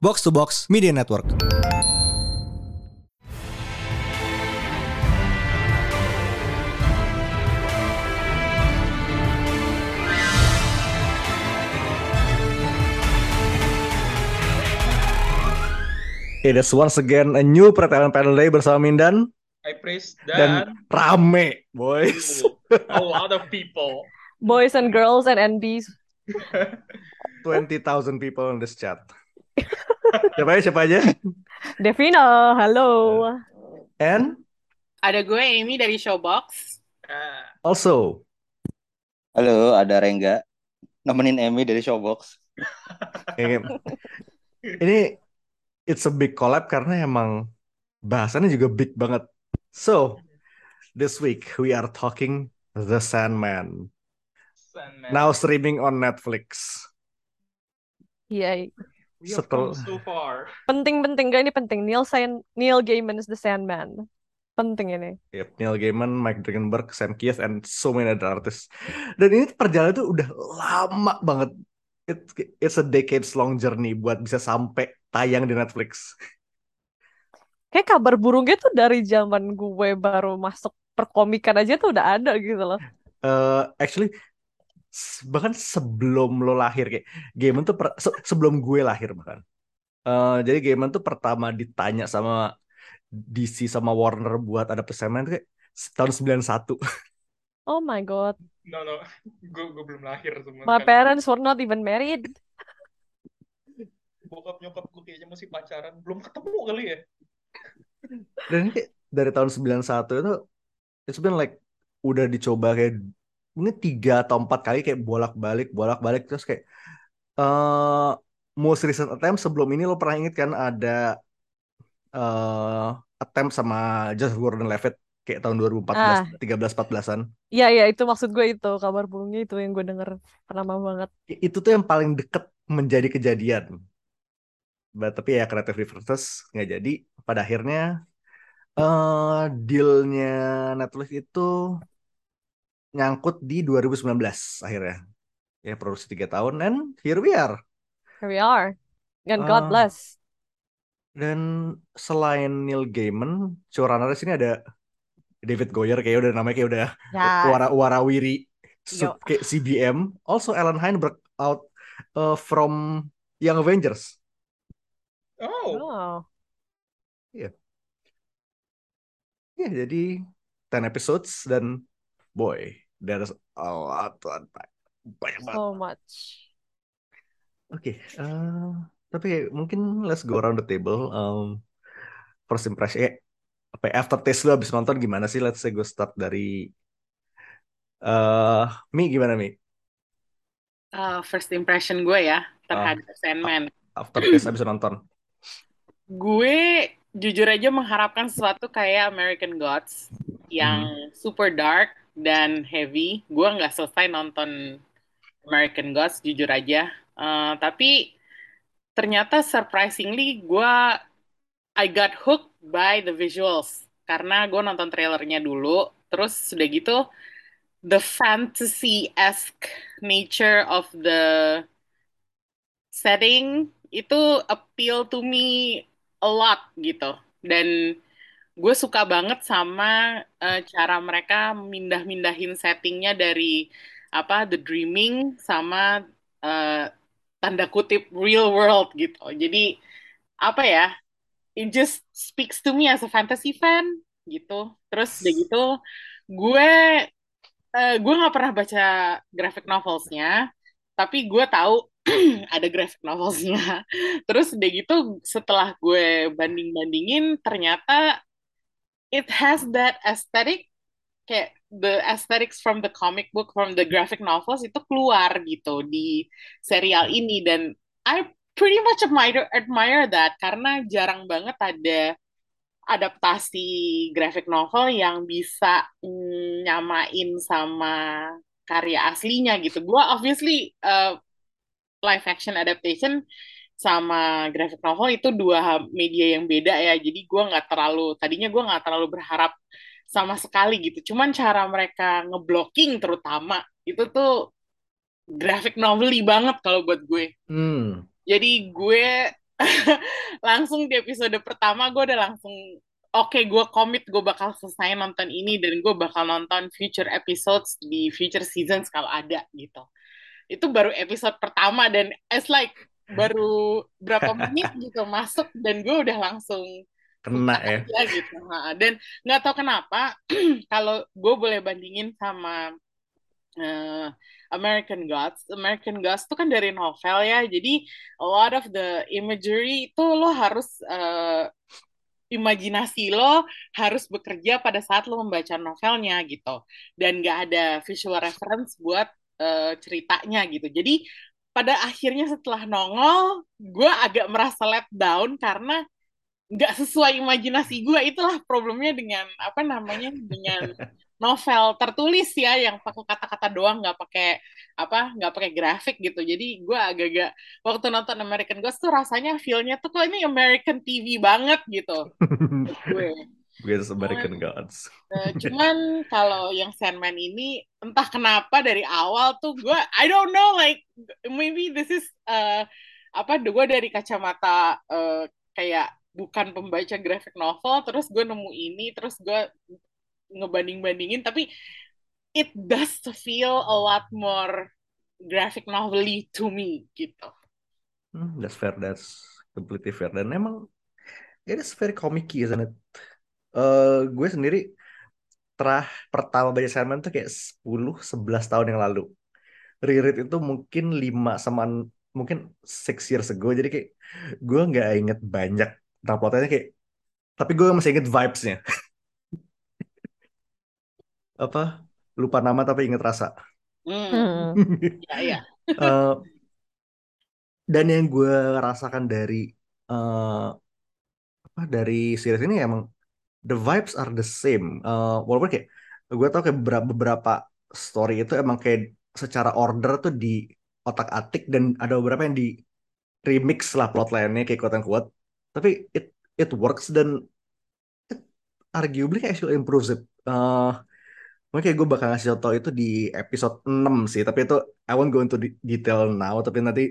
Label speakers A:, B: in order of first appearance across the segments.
A: Box to Box Media Network. It is once again a new Pretelan Panel Day bersama Mindan
B: I praise
A: dan
B: dan
A: rame, boys.
B: a lot of people.
C: Boys and girls and NBs.
A: 20,000 people in this chat. siapa aja, siapa aja?
C: Devina, halo.
A: And
D: Ada gue Amy dari Showbox.
B: Ah,
A: also,
E: Halo, ada Rengga. Nemenin Emmy dari Showbox.
A: ini it's a big collab karena emang bahasannya juga big banget. So, this week we are talking The Sandman.
B: Sandman.
A: Now streaming on Netflix.
C: Iya,
B: we have come
A: setel-
B: so far.
C: penting-penting gak ini penting. Neil San Neil Gaiman is the Sandman. Penting ini.
A: Yep, Neil Gaiman, Mike Dringenberg, Sam Keith, and so many other artists. Dan ini perjalanan tuh udah lama banget. It, it's a decades long journey buat bisa sampai tayang di Netflix.
C: Kayak kabar burungnya tuh dari zaman gue baru masuk perkomikan aja tuh udah ada gitu loh.
A: Eh, actually, bahkan sebelum lo lahir kayak Gaiman tuh per- se- sebelum gue lahir bahkan. Eh, jadi Gaiman tuh pertama ditanya sama DC sama Warner buat ada Sandman tuh kayak tahun 91.
C: Oh my god.
B: No, no. Gue gue belum lahir sama
C: My
B: sekali.
C: parents were not even married.
B: Bokap nyokap gue kayaknya masih pacaran. Belum ketemu kali ya.
A: Dan ini kayak dari tahun 91 itu it's been like udah dicoba kayak mungkin tiga atau empat kali kayak bolak-balik bolak-balik terus kayak eh most recent attempt sebelum ini lo pernah inget kan ada eh attempt sama Joseph Gordon-Levitt kayak tahun 2014 13 14-an
C: Iya, iya itu maksud gue itu. Kabar burungnya itu yang gue denger. Lama banget.
A: itu tuh yang paling deket menjadi kejadian But, tapi ya Creative Differences nggak jadi pada akhirnya eh dealnya Netflix itu nyangkut di 2019 akhirnya ya produksi tiga tahun and here we are
C: Here we are. And God
A: Ah.
C: bless.
A: dan selain Neil Gaiman showrunner sini ada David Goyer kayak udah namanya kayak udah
C: Ya,
A: wara warawiri
C: Yo.
A: sub kayak CBM also Alan Heinberg out uh, from Young Avengers
B: Oh,
C: Oh.
A: ya jadi 10 episodes dan boy there's a lot to unpack banyak banget
C: So much.
A: Oke, eh, tapi mungkin let's go around the table. Um, first impression, eh, apa ya, aftertaste lu abis nonton gimana sih? Let's say gue start dari eh Mi gimana Mi?
D: Uh, first impression gue ya terhadap Sandman.
A: Aftertaste abis nonton.
D: Gue jujur aja mengharapkan sesuatu kayak American Gods yang super dark dan heavy. Gue nggak selesai nonton American Gods jujur aja. Uh, tapi ternyata surprisingly gue I got hooked by the visuals karena gue nonton trailernya dulu. Terus sudah gitu the fantasy-esque nature of the setting itu appeal to me a lot gitu. Dan gue suka banget sama eh, cara mereka mindah-mindahin settingnya dari apa The Dreaming sama eh, tanda kutip real world gitu. Jadi apa ya? It just speaks to me as a fantasy fan gitu. Terus udah gitu gue eh, gue nggak pernah baca graphic novelsnya, tapi gue tahu ada graphic novelsnya. Terus udah gitu setelah gue banding-bandingin ternyata it has that aesthetic kayak the aesthetics from the comic book from the graphic novels itu keluar gitu di serial ini dan I pretty much admire admire that karena jarang banget ada adaptasi graphic novel yang bisa mm, nyamain sama karya aslinya gitu. Gua obviously uh, live action adaptation sama graphic novel itu dua media yang beda ya. Jadi gua nggak terlalu tadinya gua nggak terlalu berharap sama sekali gitu. Cuman cara mereka ngeblocking terutama itu tuh graphic novel banget kalau buat gue.
A: Hmm.
D: Jadi gue langsung di episode pertama gue udah langsung oke gue komit gue bakal selesai nonton ini dan gue bakal nonton future episodes di future seasons kalau ada gitu. Itu baru episode pertama dan it's like baru berapa menit gitu masuk dan gue udah langsung
A: Kena ya.
D: aja gitu. Dan nggak tahu kenapa kalau gue boleh bandingin sama eh, American Gods. American Gods itu kan dari novel ya, jadi a lot of the imagery itu lo harus eh, imajinasi lo harus bekerja pada saat lo membaca novelnya gitu, dan nggak ada visual reference buat eh, ceritanya gitu. Jadi pada akhirnya setelah nongol, gue agak merasa let down karena nggak sesuai imajinasi gue. Itulah problemnya dengan apa namanya dengan novel tertulis ya yang pakai kata-kata doang nggak pakai apa nggak pakai grafik gitu. Jadi gue agak-agak waktu nonton American Ghost tuh rasanya feel-nya tuh kok ini American TV banget? gitu. Gue Cuman
A: American Gods.
D: eh, cuman kalau yang Sandman ini entah kenapa dari awal tuh gue I don't know like maybe this is eh, apa gue dari kacamata eh, kayak bukan pembaca graphic novel terus gue nemu ini terus gue ngebanding-bandingin tapi it does feel a lot more graphic novel to me gitu.
A: Hmm, that's fair. That's completely fair. Dan emang it is very comic isn't it? Eh, gue sendiri terah pertama baca Sandman tuh kayak 10-11 tahun yang lalu. Reread itu mungkin 5 sama mungkin 6 years ago. Jadi kayak gue nggak inget banyak tentang plotnya kayak tapi gue masih inget vibes-nya. Apa? Lupa nama tapi inget rasa.
D: Hmm, ya ya.
A: Eh, dan yang gue rasakan dari eh, apa dari series ini emang the vibes are the same. Eh, walaupun kayak gue tau kayak beberapa, story itu emang kayak secara order tuh di otak-atik dan ada beberapa yang di remix lah plotline-nya kayak quote unquote. Tapi it it works dan it arguably actually improves it. Eh, Mungkin kayak gue bakal ngasih contoh itu di episode 6 sih, tapi itu I won't go into de- detail now, tapi nanti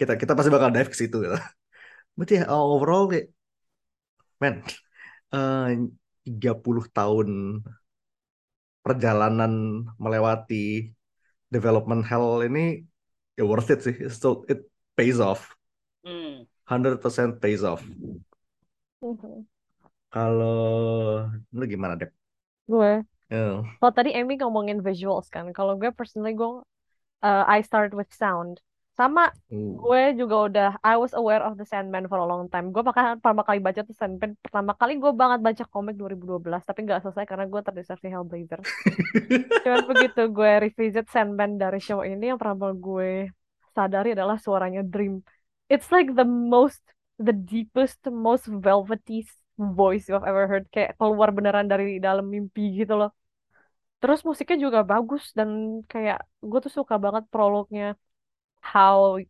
A: kita kita pasti bakal dive ke situ gitu. Berarti ya overall kayak man eh 30 tahun perjalanan melewati development hell ini ya worth it sih. Still it pays off.
D: Hmm.
A: 100% pays off.
C: Mhm.
A: Kalau lu gimana, Dep?
C: Gue.
A: Eh,
C: Kalau tadi Amy ngomongin visuals kan, kalau gue personally gue uh, I start with sound. Sama
A: uh,
C: gue juga udah I was aware of the Sandman for a long time. Gue bahkan pertama kali baca tuh Sandman pertama kali gue banget baca komik 2012 tapi nggak selesai karena gue terdistraksi Hellblazer. Cuman begitu gue revisit Sandman dari show ini yang pertama gue sadari adalah suaranya Dream. It's like the most the deepest, most velvety voice you've ever heard kayak keluar beneran dari dalam mimpi gitu loh. Terus musiknya juga bagus dan kayak gue tuh suka banget prolognya how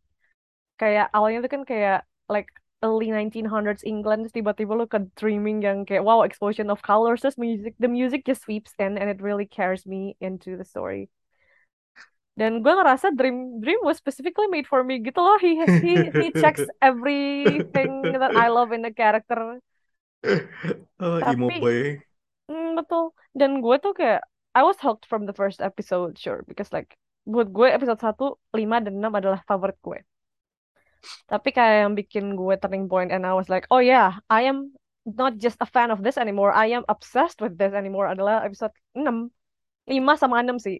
C: kayak awalnya tuh kan kayak like early 1900s England terus tiba-tiba lo ke dreaming yang kayak wow explosion of colors terus music the music just sweeps in and it really carries me into the story. Dan gue ngerasa dream dream was specifically made for me gitu loh. He he he checks everything that I love in the character.
A: Emo
C: tapi
A: boy.
C: mm, betul. Dan gue tuh kayak I was hooked from the first episode sure because like buat gue episode 1, 5, dan 6 adalah favorit gue Tapi kayak yang bikin gue turning point and I was like, oh yeah, I am not just a fan of this anymore, I am obsessed with this anymore adalah episode 6. 5 sama 6 sih.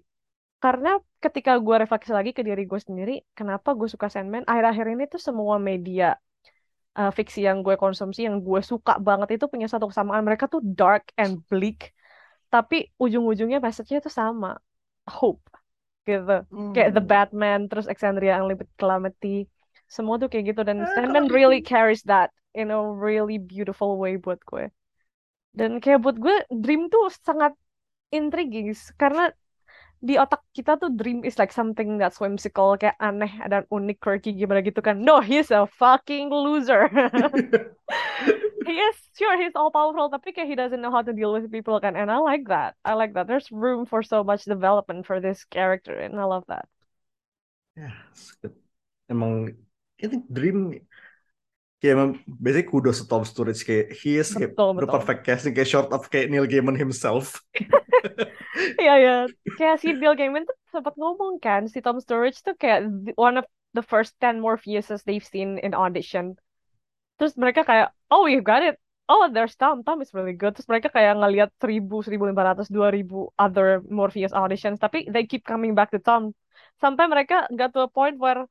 C: Karena ketika gue refleksi lagi ke diri gue sendiri, kenapa gue suka Sandman, akhir-akhir ini tuh semua media uh, fiksi yang gue konsumsi, yang gue suka banget itu punya satu kesamaan. Mereka tuh dark and bleak, tapi ujung-ujungnya message-nya tuh sama. Hope. Gitu. Kayak The
A: Hmm.
C: Batman, terus Exandria Unlimited Calamity. Semua tuh kayak gitu dan
A: Eh,
C: Sandman really carries that in a really beautiful way buat gue. Dan kayak buat gue Dream tuh sangat intriguing karena di otak kita tuh Dream is like something that's whimsical kayak aneh dan unik quirky gimana gitu kan. No, he's a fucking loser. He is sure he's all powerful tapi kayak he doesn't know how to deal with people kan and I like that. I like that. There's room for so much development for this character and I love that.
A: Ya, it's good. Emang I think Dream kayak emang basically kudos to Tom Sturridge kayak he is kayak
C: Betul,
A: the
C: betul.
A: perfect casting kayak short of kayak Neil Gaiman himself.
C: Iya ya, kayak si Neil Gaiman tuh sempat ngomong kan, si Tom Sturridge tuh kayak one of the first 10 Morpheuses they've seen in audition. Terus mereka kayak, oh we've got it. Oh, there's Tom. Tom is really good. Terus mereka kayak ngeliat 1000, 1500, 2000 other Morpheus auditions. Tapi they keep coming back to Tom. Sampai mereka got to a point where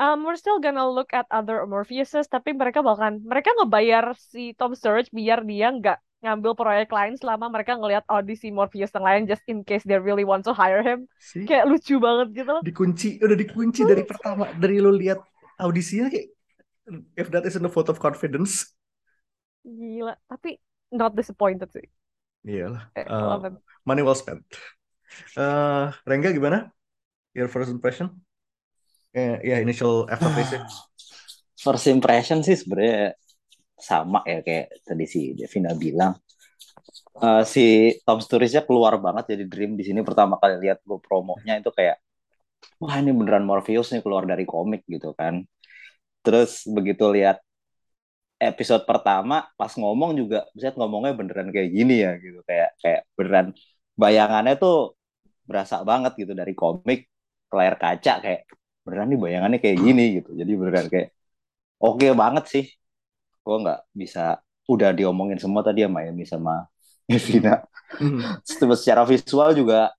C: um, we're still gonna look at other Morpheuses. Tapi mereka bahkan, mereka ngebayar si Tom Sturridge biar dia nggak ngambil proyek lain selama mereka ngelihat audisi Morpheus yang lain just in case they really want to hire him.
A: sih
C: Kayak lucu banget gitu loh.
A: dikunci udah dikunci dari pertama dari lu lihat audisinya kayak if that isn't a vote of confidence
C: Gila. Tapi not disappointed sih.
A: iyalah
C: Eh,
A: Uh, money well spent Eh Rengga gimana your first impression ya initial aftertaste
E: First impression sih sebenarnya sama ya kayak tadi si Devina bilang. Eh, si Tom Sturridge-nya keluar banget jadi Dream di sini pertama kali lihat gue promonya itu kayak wah ini beneran Morpheus nih keluar dari komik gitu kan. Terus begitu lihat episode pertama pas ngomong juga bisa ngomongnya beneran kayak gini ya gitu kayak kayak beneran bayangannya tuh berasa banget gitu dari komik ke layar kaca kayak beneran nih bayangannya kayak gini gitu. Jadi beneran kayak oke banget sih. Gue nggak bisa udah diomongin semua tadi sama Emi sama Evina. Terus secara visual juga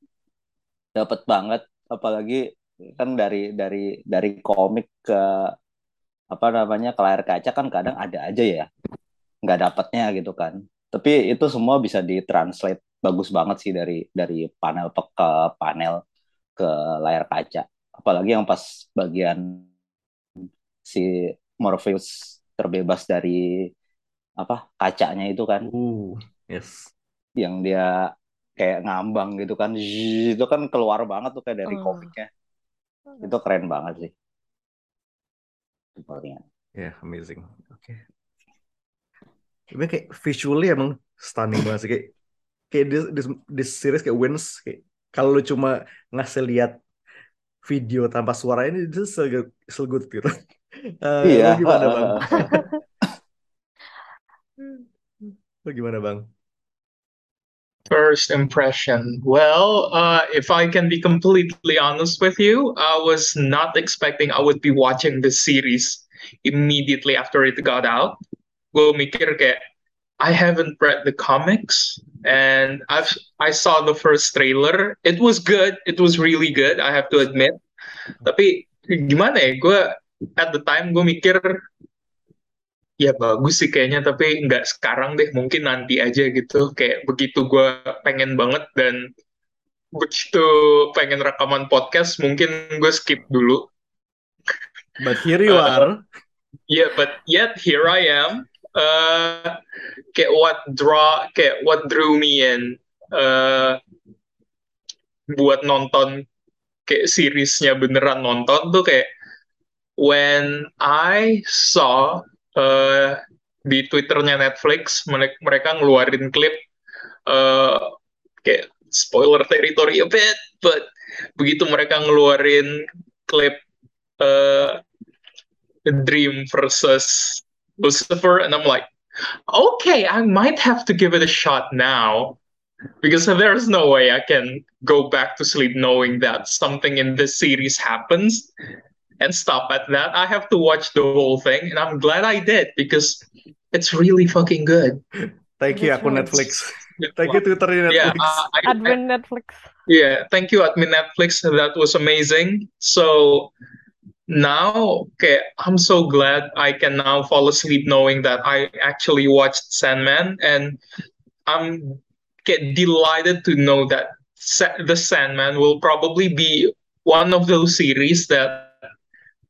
E: dapat banget. Apalagi kan dari dari dari komik ke apa namanya ke layar kaca kan kadang ada aja ya. Nggak dapatnya gitu kan. Tapi itu semua bisa ditranslate bagus banget sih dari dari panel pe- ke panel ke layar kaca apalagi yang pas bagian si Morpheus terbebas dari apa kacanya itu kan
A: uh yes
E: yang dia kayak ngambang gitu kan Zzz, itu kan keluar banget tuh kayak dari
C: Oh.
E: komiknya itu keren banget sih Palingan.
A: Yeah, amazing. Oke. Ini kayak visually emang stunning banget sih kayak kayak this, this, this series kayak wins kayak kalau lu cuma ngasih lihat video tanpa suara ini itu still good gitu. Eh,
E: Iya.
A: gimana bang? Gimana bang?
B: First impression. Well, uh, if I can be completely honest with you, I was not expecting I would be watching this series immediately after it got out. Gue mikir kayak, I haven't read the comics, and I've I saw the first trailer. It was good. It was really good. I have to admit. Tapi gimana ya? Gue at the time gue mikir ya bagus sih kayaknya tapi nggak sekarang deh mungkin nanti aja gitu kayak begitu gue pengen banget dan begitu pengen rekaman podcast mungkin gue skip dulu
A: But here you
B: Uh,
A: are.
B: yeah but yet here I am uh, kayak what draw kayak what drew me in. Uh, buat nonton kayak seriesnya beneran nonton tuh kayak when I saw uh, di Twitternya Netflix mereka, ngeluarin klip uh, kayak spoiler territory a bit but begitu mereka ngeluarin klip uh, Dream versus Lucifer and I'm like okay I might have to give it a shot now because there's no way I can go back to sleep knowing that something in this series happens and stop at that. I have to watch the whole thing, and I'm glad I did because it's really fucking good.
A: Thank you
C: That's
A: akun
C: right.
A: Netflix. Thank you Twitternya
B: Yeah,
A: Netflix.
B: uh, I, I-
C: Admin Netflix.
B: yeah. Thank you, admin Netflix. That was amazing. So now, okay, I'm so glad I can now fall asleep knowing that I actually watched Sandman, and I'm get delighted to know that Sa- the Sandman will probably be one of those series that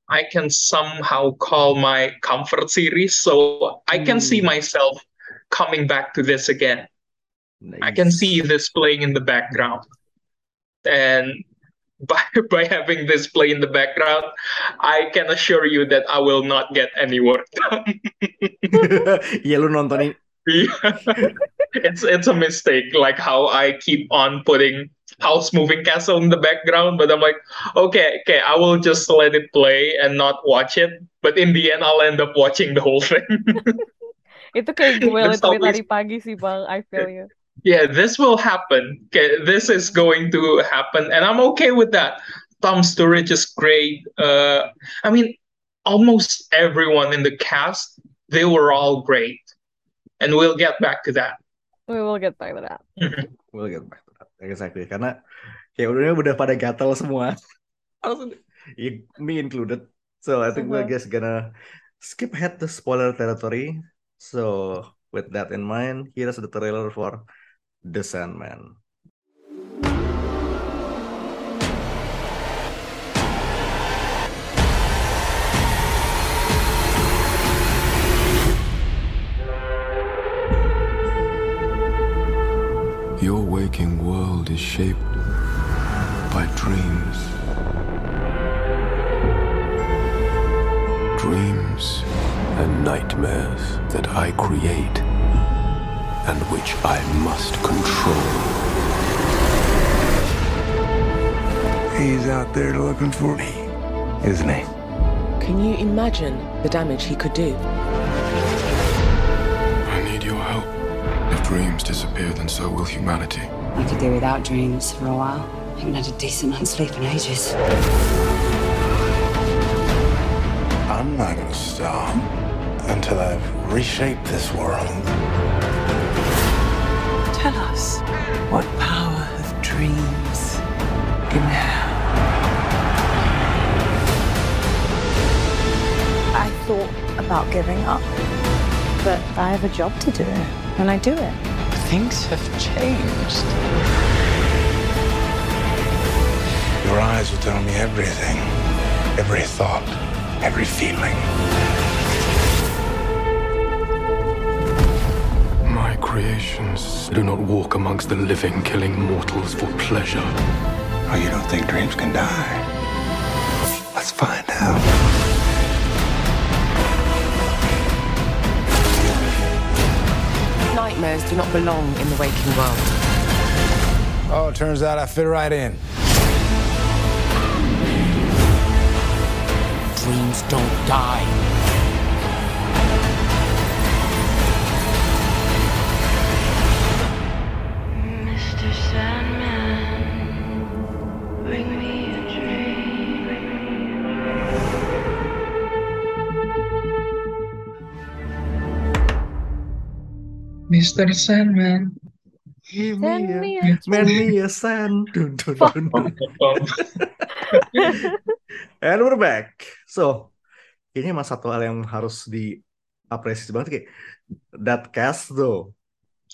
B: I can somehow call my comfort series. So I can see
A: Hmm.
B: myself coming back to this again. I can see this playing in the background. And by, by having this play in the background, I can assure you that I will not get any work done.
A: Iya lu nontonin
B: it's it's a mistake, like how I keep on putting house moving castle in the background, but I'm like, okay, okay, I will just let it play and not watch it. But in the end, I'll end up watching the whole thing.
C: Itu kayak gue
B: It's
C: literally tadi pagi sih bang, I feel you.
B: Yeah, this will happen. Okay, this is going to happen, and I'm okay with that. Tom Sturridge is great. Uh, I mean, almost everyone in the cast, they were all great, and we'll get back to that.
C: We will get back to that.
A: We'll get back to that. Exactly. Karena kayak udah udah pada gatel semua. Harus- ya, me included. So I think we're just gonna skip ahead to spoiler territory. So with that in mind, here's the trailer for The Sandman.
F: Your waking world is shaped by dreams. Dreams and nightmares that I create and which I must control.
G: He's out there looking for me, isn't he?
H: Can you imagine the damage he could do?
F: I need your help. If dreams disappear, then so will humanity.
I: I could do without dreams for a while. I haven't had a decent night's sleep in ages.
G: I'm not gonna stop until I've reshaped this world.
I: Tell us, what power of dreams can have?
J: I thought about giving up, but I have a job to do, and I do it.
I: Things have changed.
G: Your eyes will tell me everything, every thought, every feeling.
F: Creations do not walk amongst the living, killing mortals for pleasure.
G: Oh, you don't think dreams can die? Let's find out.
H: Nightmares do not belong in the waking world.
G: Oh, it turns out I fit right in.
H: Dreams don't die.
K: Mr. Sandman.
A: Give
C: Send
A: me
C: me
A: a, man me a sand. Dun, dun, dun, dun. And we're back. So, ini emang satu hal yang harus diapresiasi banget kayak that cast tuh.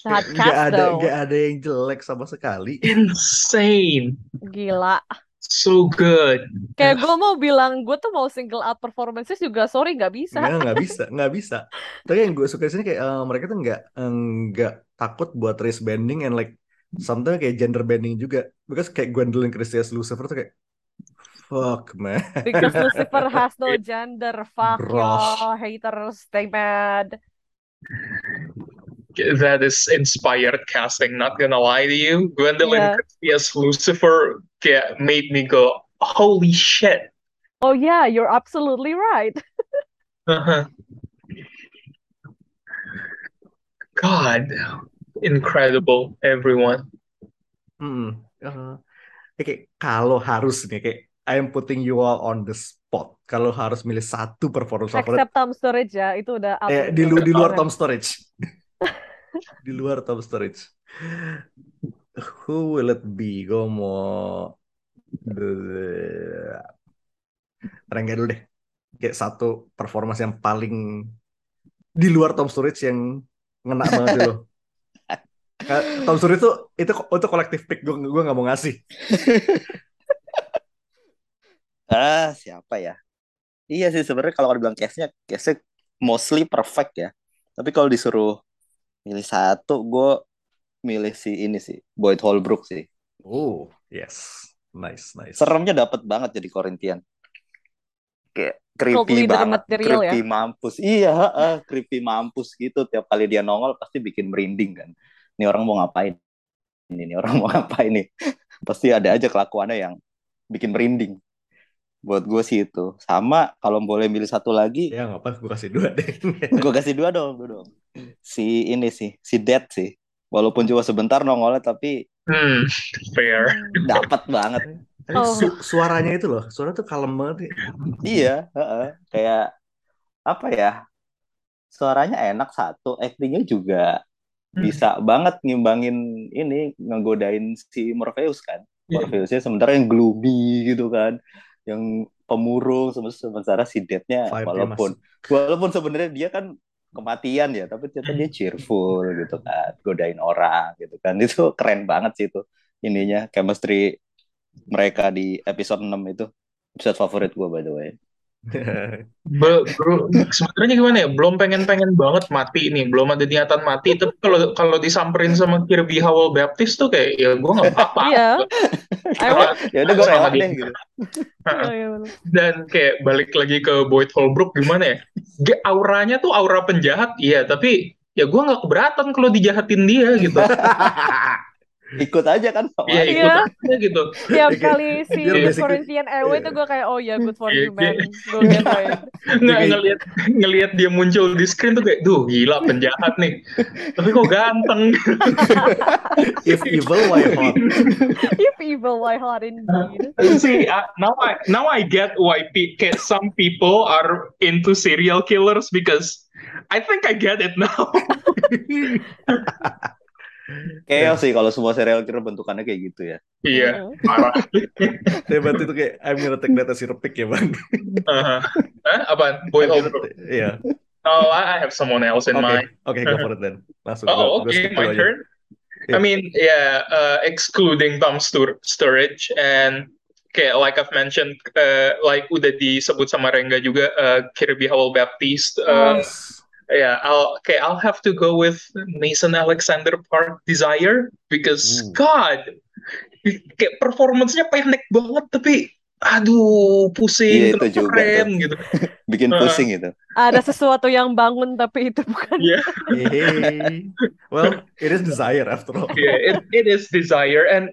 C: That cast
A: ada
C: though.
A: nggak ada yang jelek sama sekali.
B: Insane.
C: Gila.
B: So good.
C: Kayak gue mau bilang, gue tuh mau single out performances juga, sorry nggak bisa.
A: Nggak nggak bisa nggak bisa. Tapi yang gue suka di sini kayak eh, mereka tuh nggak eh, nggak takut buat race bending and like sometimes kayak gender bending juga. Because kayak Gwendolyn Christie's Lucifer tuh kayak fuck man.
C: Because Lucifer has no gender. Fuck
A: Bro.
C: y'all, haters, stay mad.
B: That is inspired casting, not gonna lie to you. Gwendolyn
C: Yeah.
B: Christie as Lucifer yeah, made me go, holy shit.
C: Oh yeah, you're absolutely right.
B: Uh-huh. God, incredible, everyone.
A: Hmm. eh, kayak kalau harus nih kayak I am putting you all on the spot. Kalau harus milih satu performance favorit
C: Except Tom Sturridge ya, itu udah out
A: eh,
C: of
A: di, lu- di luar. Tom Storage. di luar Tom Storage. Who will it be? Gue mau Rengga dulu deh. Kayak satu performance yang paling di luar Tom Sturridge yang ngena banget dulu. Tom Sturridge itu itu itu kolektif pick gue gue nggak mau ngasih.
E: Ah, siapa ya? Iya sih sebenarnya kalau dibilang case-nya, case-nya mostly perfect ya. Tapi kalau disuruh milih satu, gue milih si ini sih, Boyd Holbrook sih.
A: Oh yes, nice nice.
E: Seremnya dapat banget jadi Corinthian. Kayak creepy banget,
C: material ya.
E: creepy mampus. Iya, heeh, creepy mampus gitu. Tiap kali dia nongol pasti bikin merinding kan. Ini orang mau ngapain? Ini, ini orang mau ngapain nih? pasti ada aja kelakuannya yang bikin merinding buat gue sih itu sama kalau boleh milih satu lagi
A: Ya nggak apa, gue kasih dua deh.
E: gue kasih dua dong dua dong si ini sih si Dead sih walaupun cuma sebentar nongolnya tapi
B: Hmm, fair.
E: dapat banget
C: Oh.
A: su- suaranya itu loh, suara tuh kalem banget. ya.
E: iya heeh. kayak apa ya suaranya enak satu actingnya juga
B: Hmm.
E: bisa banget ngimbangin ini ngegodain si Morpheus kan
B: Iya.
E: Morpheusnya sementara yang gloomy gitu kan yang pemurung sem- sementara si Deadnya walaupun walaupun sebenarnya dia kan kematian ya tapi ternyata dia cheerful gitu kan godain orang gitu kan. Itu keren banget sih itu ininya chemistry mereka di episode 6 itu episode favorit gue by the way
B: Be- bro, sebenarnya gimana ya? Belum pengen-pengen banget mati nih, belum ada niatan mati. Tapi kalau kalau disamperin sama Kirby Howell Baptist tuh kayak ya gue nggak apa-apa.
C: Iya.
E: Ya udah gue
B: Sama
E: rela
B: dia.
E: deh gitu
C: Iya, iya.
B: Dan kayak balik lagi ke Boyd Holbrook gimana ya? Ge- auranya tuh aura penjahat, iya. Tapi ya gue nggak keberatan kalau dijahatin dia gitu.
E: ikut aja kan sama
B: Iya ikut
C: Iya.
B: aja gitu.
C: Tiap kali si Corinthian Airway tuh gue kayak oh ya good for
B: Iya,
C: you man.
B: iya.
C: Go get right.
B: Nggak ngelihat ngelihat dia muncul di screen tuh kayak, duh gila penjahat nih. Tapi kok ganteng.
A: If evil, why hot?
C: If evil, why hot indeed.
B: See, uh, now I now I get why pe- some people are into serial killers because I think I get it now.
E: chaos sih kalau semua serial killer bentukannya kayak gitu ya
B: Iya, parah.
A: Hebat itu kayak I'm gonna take that as your pick ya bang.
B: Uh-huh. Hah? Apaan? Holbrook.
A: ta- Iya.
B: Oh, I have someone else in
A: Oke,
B: mind.
A: oke go for it then. Langsung
B: Oh,
A: gua
B: okay,
A: skip
B: my turn.
A: Yeah.
B: I mean, yeah, uh, excluding Tom Stur Sturridge and kayak like I've mentioned, uh, like udah disebut sama Rengga juga, uh, Kirby Howell Baptist. Uh, yeah, I'll okay, I'll have to go with Mason Alexander Park Desire because
E: Hmm.
B: God, kayak performance-nya pendek banget tapi aduh pusing
E: Iya, itu juga
B: keren gitu.
E: bikin
B: Uh,
E: pusing gitu
C: Ada sesuatu yang bangun tapi itu bukan.
B: Yeah,
A: Hey. Well, it is desire after all.
B: yeah, it, it is Desire and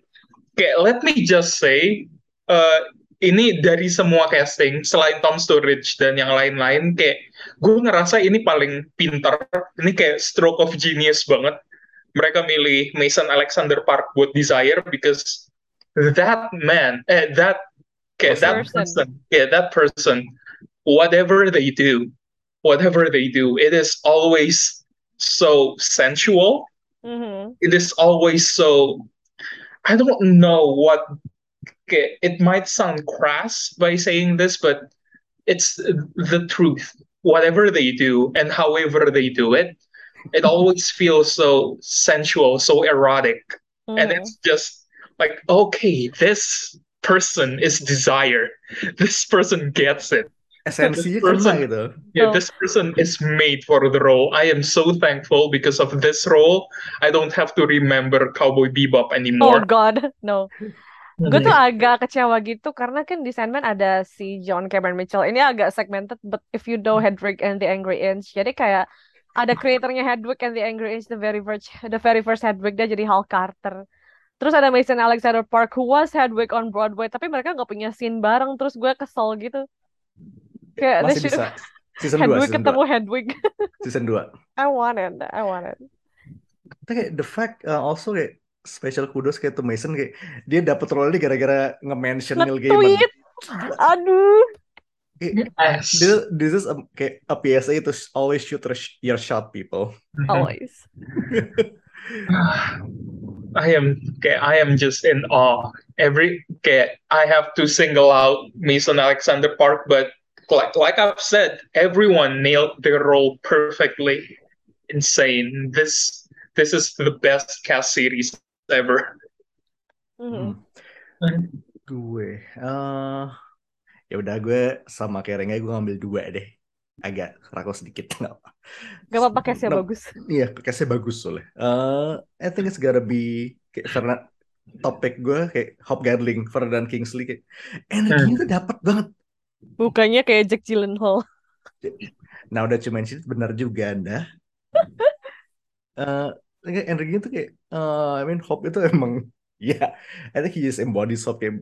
B: kayak let me just say uh, ini dari semua casting selain Tom Sturridge dan yang lain-lain kayak gue ngerasa ini paling pintar ini kayak stroke of genius banget mereka milih Mason Alexander Park buat Desire because that man eh that kayak that
C: Person.
B: person yeah that person whatever they do whatever they do it is always so sensual
C: Mhm.
B: it is always so I don't know what it might sound crass by saying this, but it's the truth. Whatever they do and however they do it, it always feels so sensual, so erotic. And
C: Mhm.
B: it's just like, okay, this person is desire. This person gets it.
A: Esensinya
B: Person- Yeah,
C: Oh.
B: this person is made for the role. I am so thankful because of this role. I don't have to remember Cowboy Bebop anymore.
C: Oh
B: anymore.
C: God, no. Gue tuh agak kecewa gitu karena kan di Sandman ada si John Cameron Mitchell. Ini agak segmented, but if you know Hedwig and the Angry Inch, jadi kayak ada kreatornya Hedwig and the Angry Inch, the very first, the very first Hedwig dia jadi Hal Carter. Terus ada Mason Alexander Park who was Hedwig on Broadway, tapi mereka nggak punya scene bareng. Terus gue kesel gitu. Kayak
A: Masih
C: should
A: bisa. Season 2,
C: Hedwig
A: season
C: ketemu
A: 2.
C: Hedwig.
A: Season 2.
C: I wanted, I wanted.
A: Tapi kayak the fact uh, also kayak special kudos kayak to Mason kayak dia dapat role ini gara-gara nge-mention Neil Gaiman.
C: Aduh.
A: Kayak,
B: Yes.
A: this, this is a, kayak a PSA to always shoot your sh- your shot people.
C: Always.
B: I am okay, I am just in awe. Every okay, I have to single out Mason Alexander Park, but like like I've said, everyone nailed their role perfectly. Insane. This this is the best cast series ever.
C: Mhm.
A: Gue, eh ya udah gue sama Renga gue ngambil dua deh. Agak rakus sedikit nggak apa.
C: Gak apa-apa case-nya
A: No,
C: bagus.
A: Iya, case-nya bagus soalnya. Eh, I think it's gotta be kayak karena topik gue kayak Hobgoblin, Ferdinand Kingsley kayak energinya tuh dapat banget.
C: Bukannya kayak Jack Gyllenhaal.
A: Nah udah cuma mention benar juga anda. Eh, kayak energinya tuh kayak, eh, I mean Hope itu emang Yeah, I think he just embodies of kayak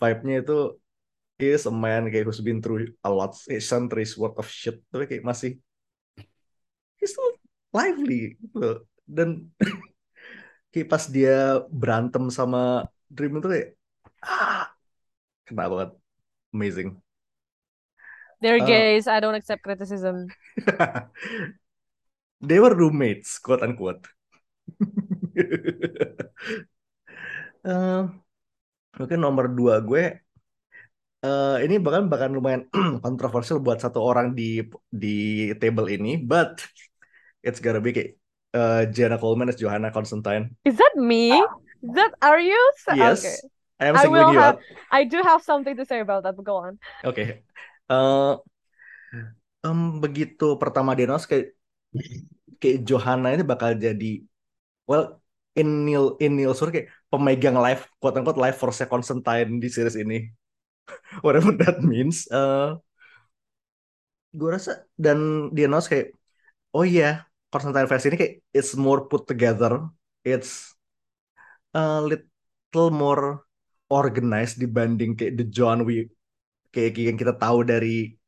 A: vibe-nya itu he is a man kayak who's been through a lot, a centuries worth of shit, tapi kayak masih he's still lively gitu loh. Dan kayak pas dia berantem sama Dream itu kayak ah, kena banget, amazing.
C: They're
A: Uh,
C: gays. I don't accept criticism.
A: they were roommates, quote unquote. Eh, mungkin nomor dua gue eh, ini bahkan bahkan lumayan kontroversial buat satu orang di di table ini, but it's gotta be kayak eh, Jenna Coleman as Johanna Constantine.
C: Is that me? Is that are you?
A: Yes,
C: Okay.
A: I am
C: I will
A: you
C: have. I do have something to say about that. But go on.
A: Oke. Eh, em, begitu pertama announce kayak kayak Johanna ini bakal jadi well in Neil in Neil Sur kayak pemegang live quote unquote live force Constantine di series ini. Whatever that means eh gue rasa dan dia announce kayak oh iya Constantine versi ini kayak it's more put together it's a little more organized dibanding kayak the John we kayak yang kita tahu dari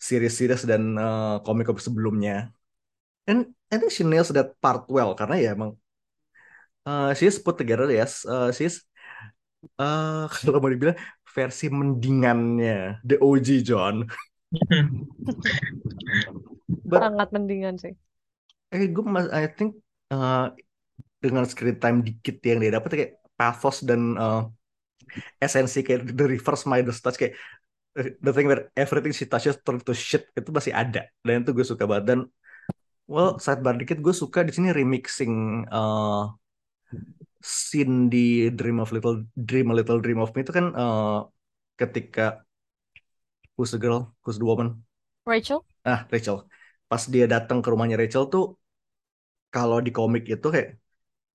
A: series-series dan eh, komik-komik sebelumnya. And I think she nails that part well karena ya emang uh, she's put together yes uh, she's uh, kalau mau dibilang versi mendingannya the OG John. But
C: Sangat mendingan sih.
A: eh gue I think uh, dengan screen time dikit yang dia dapat kayak pathos dan uh, esensi kayak the reverse Midas touch kayak the thing where everything she touches turn to shit itu masih ada. Dan itu gue suka banget. Dan well sidebar dikit gue suka di sini remixing uh, scene di Dream of Little Dream a Little Dream of Me itu kan uh, ketika who's the girl? Who's the woman?
C: Rachel?
A: ah Rachel. Pas dia datang ke rumahnya Rachel tuh kalau di komik itu kayak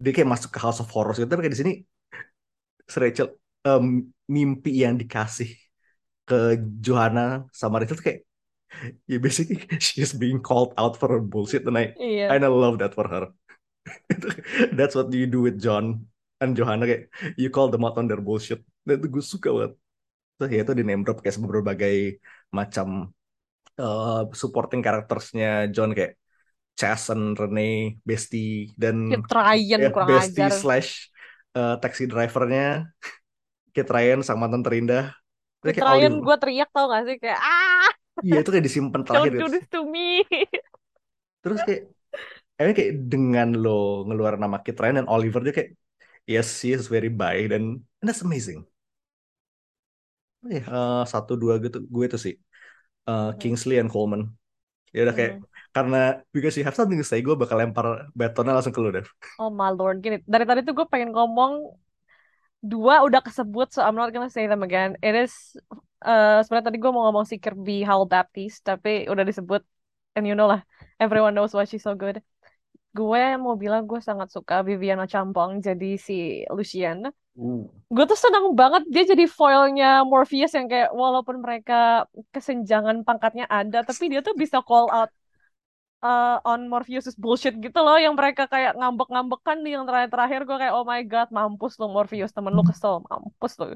A: dia kayak masuk ke House of Horrors gitu tapi kayak di sini si Rachel em, mimpi yang dikasih ke Johanna sama Rachel tuh kayak ya basically she's being called out for her bullshit and I
C: Iya.
A: I love that for her that's what you do with John and Johanna kayak you call them out on their bullshit. Dan itu gue suka banget. Terus ya itu di name drop kayak berbagai macam eh, supporting karaktersnya John kayak Chas and Rene Bestie dan
C: Ryan
A: ya,
C: kurang
A: Bestie
C: ajar.
A: slash eh, taxi drivernya. Kit Ryan sang mantan terindah
C: Kit
A: kayak
C: Ryan gue teriak tau gak sih? Kayak ah!
A: Iya itu kayak disimpan terakhir
C: don't do
A: gitu.
C: this to me.
A: terus kayak emang kayak dengan lo ngeluarin nama Kit Ryan dan Oliver dia kayak yes he is very bi dan and that's amazing eh eh, satu dua gitu gue tuh sih eh, Kingsley and Coleman ya udah kayak
C: Hmm.
A: karena because you have something to say gue bakal lempar batonnya langsung ke lo Dev
C: Oh my lord, gini. Dari tadi tuh gue pengen ngomong dua udah kesebut, so I'm not gonna say them again. It is, eh sebenarnya tadi gue mau ngomong si Kirby Howell Baptiste, tapi udah disebut, and you know lah, everyone knows why she's so good. Gue mau bilang gue sangat suka Viviana Champong jadi si Lucian.
A: uh.
C: Gue tuh seneng banget dia jadi foilnya Morpheus yang kayak walaupun mereka kesenjangan pangkatnya ada, tapi dia tuh bisa call out uh, on Morpheus bullshit gitu loh yang mereka kayak ngambek-ngambekan di yang terakhir-terakhir gue kayak oh my god mampus lo Morpheus temen lu kesel mampus lo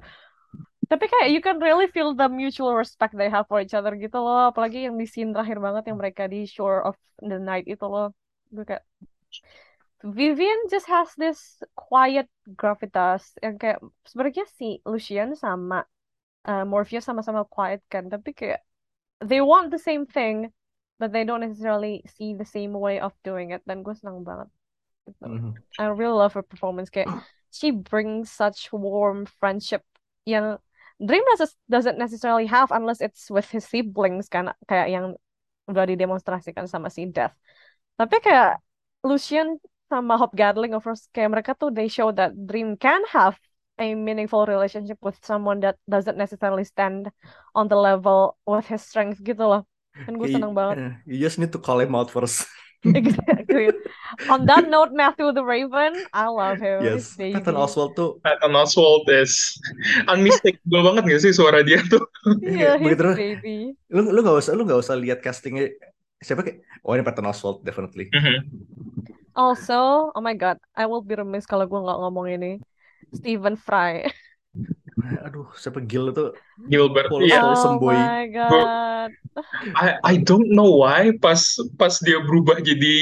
C: tapi kayak you can really feel the mutual respect they have for each other gitu loh apalagi yang di scene terakhir banget yang mereka di Shore of the Night itu loh gue kayak Vivian just has this quiet gravitas yang kayak sebenarnya si Lucian sama uh, Morpheus sama-sama quiet kan tapi kayak they want the same thing but they don't necessarily see the same way of doing it dan gue senang banget gitu.
A: Mhm.
C: I really love her performance kayak she brings such warm friendship yang Dream doesn't doesn't necessarily have unless it's with his siblings kan kayak yang udah didemonstrasikan sama si Death tapi kayak Lucian sama Hope Gatling of course kayak mereka tuh they show that Dream can have a meaningful relationship with someone that doesn't necessarily stand on the level with his strength gitu loh. Kan gue seneng banget.
A: you just need to call him out first.
C: Exactly. On that note Matthew the Raven I love him.
A: Yes. Patton Oswalt tuh.
B: Patton Oswalt is unmistakable banget gak sih suara dia tuh?
C: iya
A: kayak
C: his baby.
A: Lu lu gak usah lu gak usah lihat castingnya siapa kayak oh ini Patton Oswalt definitely
B: Mhm.
C: also oh my god I will be remiss kalau gue nggak ngomong ini Stephen Fry.
A: Aduh, siapa Gil itu?
B: Gilbert.
A: Full
B: Iya.
C: Oh
A: semboy.
C: my god.
B: I I don't know why pas pas dia berubah jadi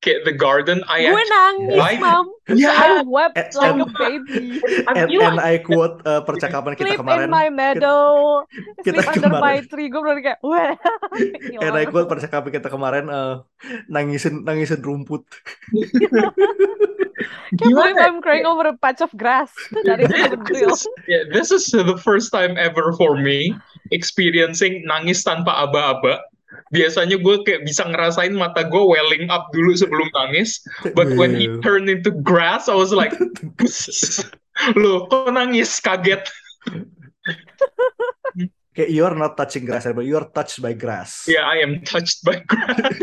B: kayak The Garden, I
C: Gue nangis,
B: cried.
C: Mam.
B: Yeah,
C: I wept
A: And,
C: like
A: and,
C: a baby.
A: and, and I quote uh, percakapan kita
C: Sleep in
A: kemarin.
C: my meadow,
A: Kita
C: sleep under my tree. Gue bener kayak, wah,
A: And I quote percakapan kita kemarin uh, nangisin nangisin rumput.
C: Can't believe? I'm crying over a patch of grass. That is real.
B: is yeah, this is the first time ever for me experiencing nangis tanpa aba-aba. Biasanya gue kayak bisa ngerasain mata gue welling up dulu sebelum nangis, but when he
A: Wow.
B: turned into grass, I was like, loh, kok nangis? Kaget.
A: Kayak you're not touching grass, but you're touched by grass.
B: Yeah, I am touched by grass.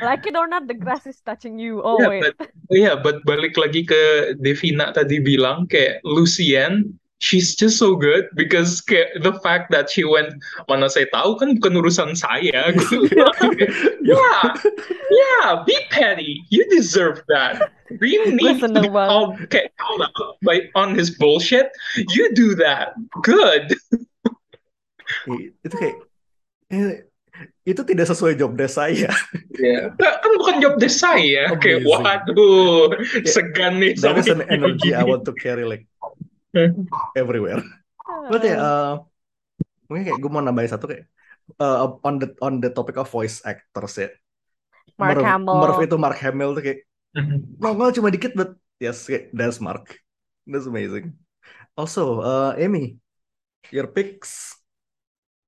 C: Like it or not, the grass is touching you. Oh
B: Yeah,
C: wait.
B: but yeah, but balik lagi ke Devina tadi bilang kayak Lucien, she's just so good because kayak the fact that she went mana saya tahu kan bukan urusan saya. Kayak, yeah, yeah, be petty. You deserve that.
C: Gue
B: need to be called, kayak, called out by on his bullshit. You do that. Good.
A: Itu kayak eh, itu tidak sesuai job desk saya.
B: Yeah. Kan bukan job desk saya. Kayak
A: Amazing.
B: waduh, segan nih
A: that is an energy I want to carry like everywhere. But ya, uh, mungkin kayak gue mau nambahin satu kayak uh, on the on the topic of voice actors ya.
C: Mark
A: Merv,
C: Hamill.
A: Merv itu Mark Hamill tuh kayak nongol cuma dikit, but yes, kayak, that's Mark. That's amazing. Also, uh, Amy, your picks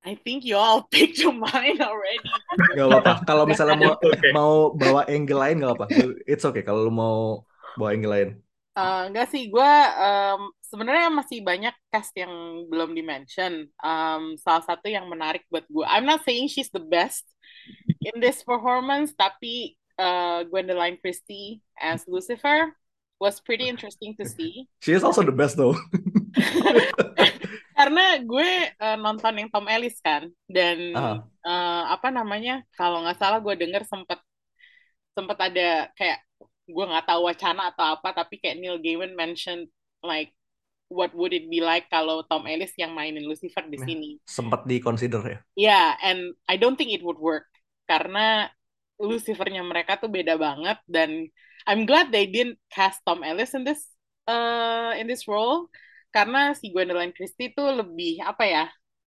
D: I think you all picked mine already.
A: Gak apa-apa. Kalau misalnya mau
B: Okay.
A: mau bawa angle lain gak apa. It's okay kalau lu mau bawa angle lain.
D: Eh, enggak sih, gue sebenarnya masih banyak cast yang belum di-mention. Um, salah satu yang menarik buat gue, I'm not saying she's the best in this performance, tapi uh, Gwendoline Christie as Lucifer was pretty interesting to see.
A: She is also the best though.
D: Karena gue uh, nonton yang Tom Ellis kan, dan
A: Ah.
D: uh, apa namanya, kalau nggak salah gue denger sempet sempet ada kayak gue nggak tahu wacana atau apa, tapi kayak Neil Gaiman mentioned like what would it be like kalau Tom Ellis yang mainin Lucifer di
A: Nah,
D: sini.
A: Sempat di consider ya.
D: Yeah, and I don't think it would work karena Lucifernya mereka tuh beda banget dan I'm glad they didn't cast Tom Ellis in this uh, in this role karena si Gwendoline Christie tuh lebih apa ya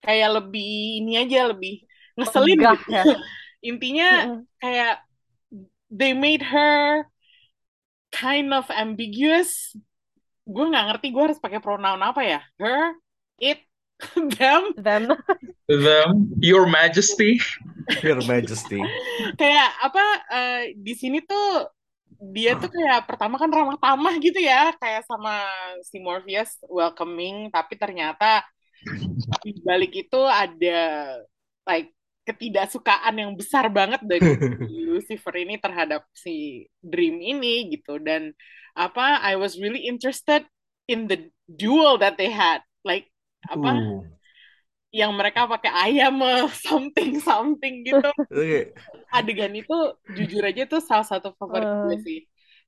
D: kayak lebih ini aja lebih ngeselin gitu.
C: ya.
D: Intinya
C: Mm-mm.
D: kayak they made her kind of ambiguous. Gue nggak ngerti gue harus pakai pronoun apa ya? Her, it, them.
C: Them.
B: Them, Your Majesty.
A: Your Majesty.
D: kayak apa eh, di sini tuh dia tuh kayak pertama kan ramah tamah gitu ya kayak sama si Morpheus welcoming tapi ternyata di balik itu ada like ketidaksukaan yang besar banget dari Lucifer ini terhadap si Dream ini gitu dan apa I was really interested in the duel that they had like apa
A: Uh,
D: yang mereka pakai ayam something something gitu
A: itu kayak
D: adegan itu jujur aja tuh salah satu favorit
C: Eh.
D: gue sih.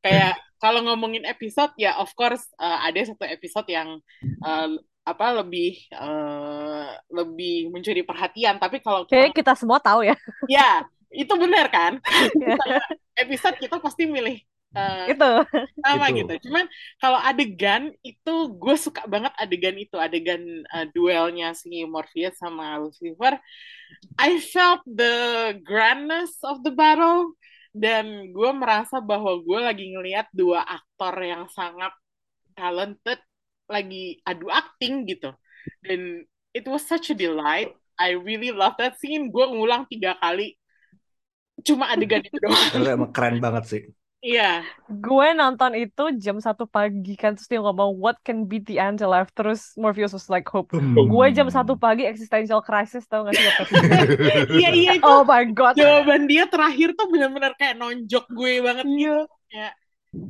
D: Kayak kalau ngomongin episode ya of course uh, ada satu episode yang uh, apa lebih uh, lebih mencuri perhatian tapi kalau kita
C: Kayaknya kita semua tahu ya.
D: ya itu benar kan. Misalnya episode kita pasti milih uh,
C: Itu.
D: sama
A: Itu.
D: gitu. Cuman kalau adegan itu gue suka banget adegan itu, adegan uh, duelnya si Morpheus sama Lucifer. I felt the grandness of the battle dan gue merasa bahwa gue lagi ngelihat dua aktor yang sangat talented lagi adu acting gitu. Dan it was such a delight. I really love that scene. Gue ngulang tiga kali. Cuma adegan itu doang.
A: itu emang keren banget sih.
D: Iya.
C: Gue nonton itu jam satu pagi kan terus dia ngomong what can beat the afterlife terus Morpheus was like hope. Gue jam satu pagi existential crisis tau gak sih?
D: Iya iya itu
C: Oh my god.
D: jawaban dia terakhir tuh benar-benar kayak nonjok gue banget gitu. Kayak,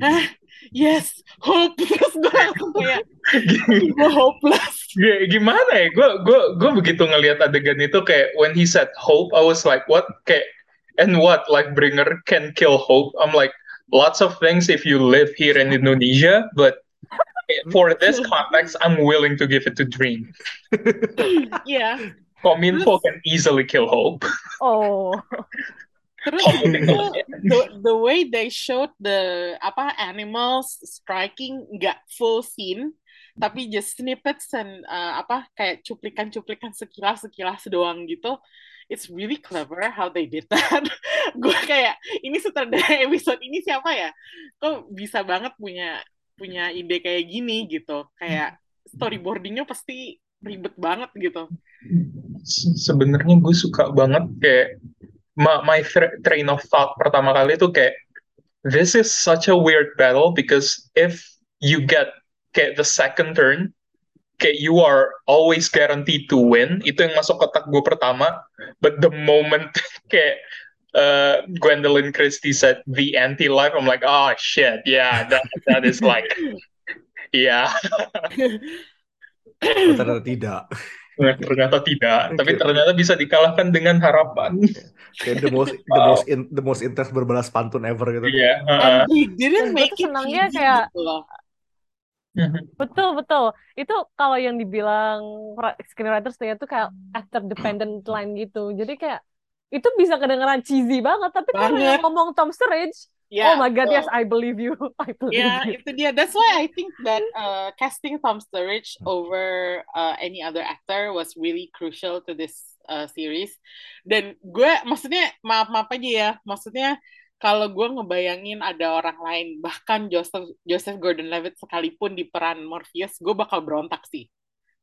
D: Hah, yes, hope. Terus gue langsung kayak, gue hopeless.
B: G- gimana ya? Gue gue gue begitu ngelihat adegan itu kayak when he said hope, I was like what? Kayak and what? Like bringer can kill hope. I'm like lots of things if you live here in Indonesia, but for this context, I'm willing to give it to Dream.
D: Iya.
B: Kominfo can easily kill Hope.
C: Oh.
D: Terus itu the, the way they showed the apa animals striking nggak full scene tapi just snippets and uh, apa kayak cuplikan-cuplikan sekilas-sekilas doang gitu. It's really clever how they did that. Gue kayak ini sutradara episode ini siapa ya? Kok bisa banget punya punya ide kayak gini gitu. Kayak storyboardingnya pasti ribet banget gitu.
B: Sebenarnya gue suka banget kayak my, my tra- train of thought pertama kali itu kayak this is such a weird battle because if you get kayak the second turn kayak you are always guaranteed to win itu yang masuk kotak gue pertama. But the moment kayak uh, Gwendolyn Christie said the anti-life I'm like oh shit yeah that that is like yeah.
A: Oh, ternyata tidak.
B: Ternyata tidak. Tapi ternyata bisa dikalahkan dengan harapan.
A: Kayak the most the most in, the most intense berbalas pantun ever gitu.
B: Iya,
D: And they
C: Dan
D: didn't make it
C: senangnya kayak
D: gitu.
C: Betul betul itu kalau yang dibilang screenwriters tuh kayak actor dependent line gitu jadi kayak itu bisa kedengeran cheesy banget tapi yang
D: Banget.
C: ngomong Tom Sturridge oh
D: Ya,
C: my god
D: betul.
C: yes I believe you I believe
D: Ya,
C: you
D: itu dia. That's why I think that uh, casting Tom Sturridge over uh, any other actor was really crucial to this uh, series. Dan gue, maksudnya, maaf-maaf aja ya, maksudnya kalau gue ngebayangin ada orang lain, bahkan Joseph Joseph Gordon-Levitt sekalipun di peran Morpheus, gue bakal berontak sih.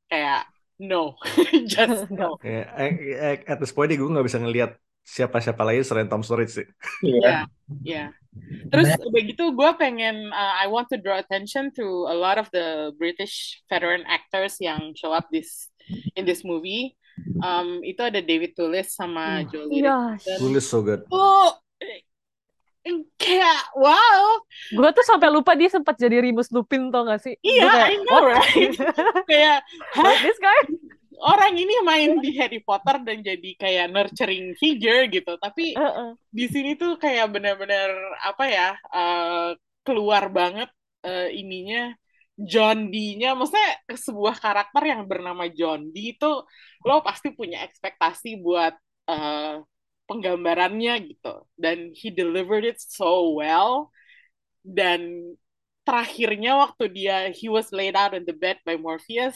D: Kayak, no, just no.
A: Kayak, eh, at this point gue nggak bisa ngelihat siapa-siapa lain selain Tom Sturridge sih.
D: Ya, ya. Terus udah gitu gue pengen uh, I want to draw attention to a lot of the British veteran actors yang show up this in this movie. Um, itu ada David Toulis sama Jolie
C: Iya.
A: Tulis so good.
D: Oh, kayak wow.
C: gue tuh sampai lupa dia sempat jadi Remus Lupin tau gak sih
D: Iya,
C: kayak,
D: I know
C: "What?"
D: right. kayak
C: this guy
D: orang ini main di Harry Potter dan jadi kayak nurturing figure gitu. Tapi
C: Heeh.
D: di sini tuh kayak benar-benar apa ya uh, keluar banget uh, ininya John D-nya, maksudnya sebuah karakter yang bernama John D itu lo pasti punya ekspektasi buat uh, penggambarannya gitu. Dan he delivered it so well. Dan terakhirnya waktu dia he was laid out in the bed by Morpheus,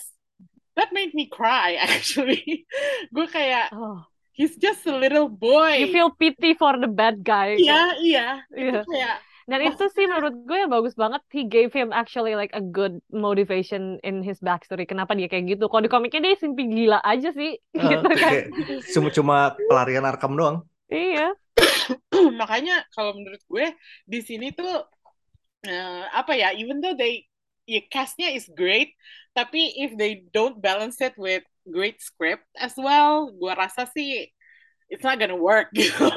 D: that made me cry actually. Gue kayak
C: oh.
D: he's just a little boy.
C: you feel pity for the bad guy
D: Iya, iya.
C: Iya.
D: Itu kayak
C: Dan itu sih menurut gue yang bagus banget. He gave him actually like a good motivation in his backstory. Kenapa dia kayak gitu? Kalau di komiknya dia simply gila aja sih.
A: Eh,
C: gitu kan.
A: cuma cuma pelarian Arkham doang.
C: Iya.
D: makanya kalau menurut gue di sini tuh eh, apa ya even though they ya castnya is great tapi if they don't balance it with great script as well gue rasa sih it's not gonna work gitu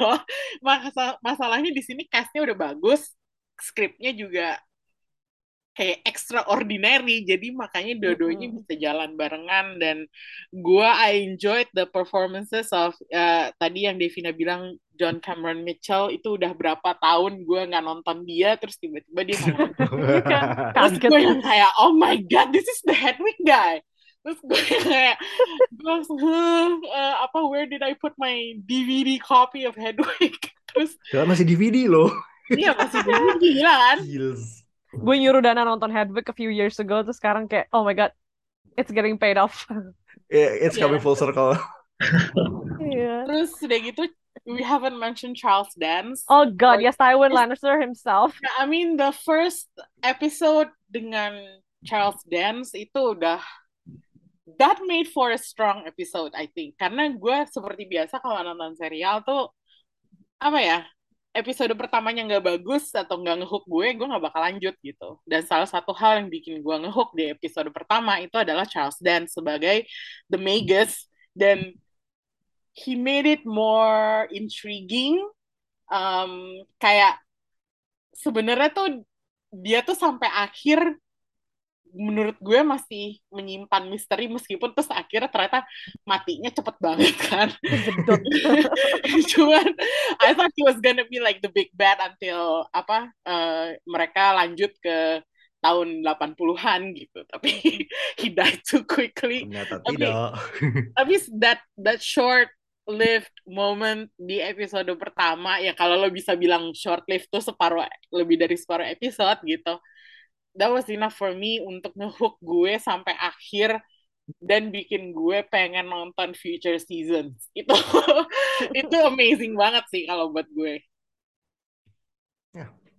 D: Masa- masalahnya di sini castnya udah bagus skripnya juga kayak extraordinary. Jadi makanya dua-duanya
C: Mm-mm.
D: bisa jalan barengan. Dan gua I enjoyed the performances of uh, tadi yang Devina bilang John Cameron Mitchell. Itu udah berapa tahun gua nggak nonton dia terus tiba-tiba dia ngomong terus gue yang kayak oh my god this is the Hedwig guy. Terus gue yang kayak gue langsung "Huh, uh, apa where did I put my DVD copy of Hedwig? Terus
A: masih DVD loh.
D: Iya masih DVD gila kan
A: Gils.
C: gue nyuruh Dana nonton Hedwig a few years ago. Terus sekarang kayak, oh my god. It's getting paid off.
A: Yeah, it's coming
D: Yeah.
A: full circle.
C: Iya.
D: Terus udah gitu we haven't mentioned Charles Dance.
C: Oh god, yes, Tywin Lannister himself.
D: I mean the first episode dengan Charles Dance itu udah that made for a strong episode I think. Karena gue seperti biasa kalau nonton serial tuh apa ya episode pertamanya nggak bagus atau nggak ngehook gue, gue nggak bakal lanjut gitu. Dan salah satu hal yang bikin gue ngehook di episode pertama itu adalah Charles Dance sebagai the Magus dan he made it more intriguing. Um, kayak sebenarnya tuh dia tuh sampai akhir menurut gue masih menyimpan misteri meskipun terus akhirnya ternyata matinya cepet banget kan. Cuman I thought he was gonna be like the big bad until apa eh, mereka lanjut ke tahun 80-an gitu. Tapi he died too quickly.
A: Ternyata
D: Tapi
A: tidak.
D: tapi that that short lived moment di episode pertama ya kalau lo bisa bilang short lived tuh separuh lebih dari separuh episode gitu that was enough for me untuk ngehook gue sampai akhir dan bikin gue pengen nonton future seasons itu itu amazing banget sih kalau buat gue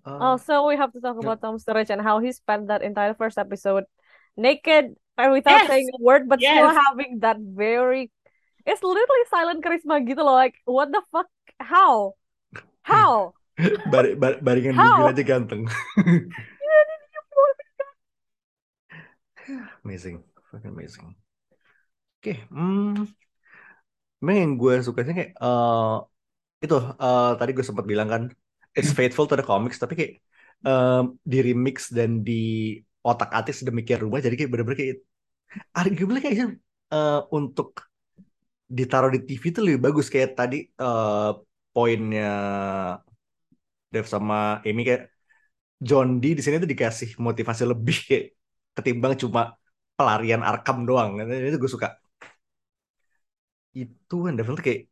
A: Um,
C: Also, we have to talk
A: yeah.
C: about Tom Sturridge and how he spent that entire first episode naked and without
D: Yes.
C: saying a word, but still
D: Yes.
C: having that very. It's literally silent charisma gitu loh. Like, what the fuck? How? How?
A: Bar bar baringan aja ganteng. Amazing, fucking amazing. Oke, hmm, memang yang gue suka sih kayak eh itu eh, tadi gue sempat bilang kan, it's faithful to the comics, tapi kayak eh, di remix dan di otak atik sedemikian rupa, jadi kayak bener-bener kayak arguably kayaknya eh, untuk ditaruh di TV itu lebih bagus. Kayak tadi eh, poinnya Dev sama Amy kayak John D di sini tuh dikasih motivasi lebih kayak ketimbang cuma pelarian Arkham doang. Itu gue suka. Itu kan definitely kayak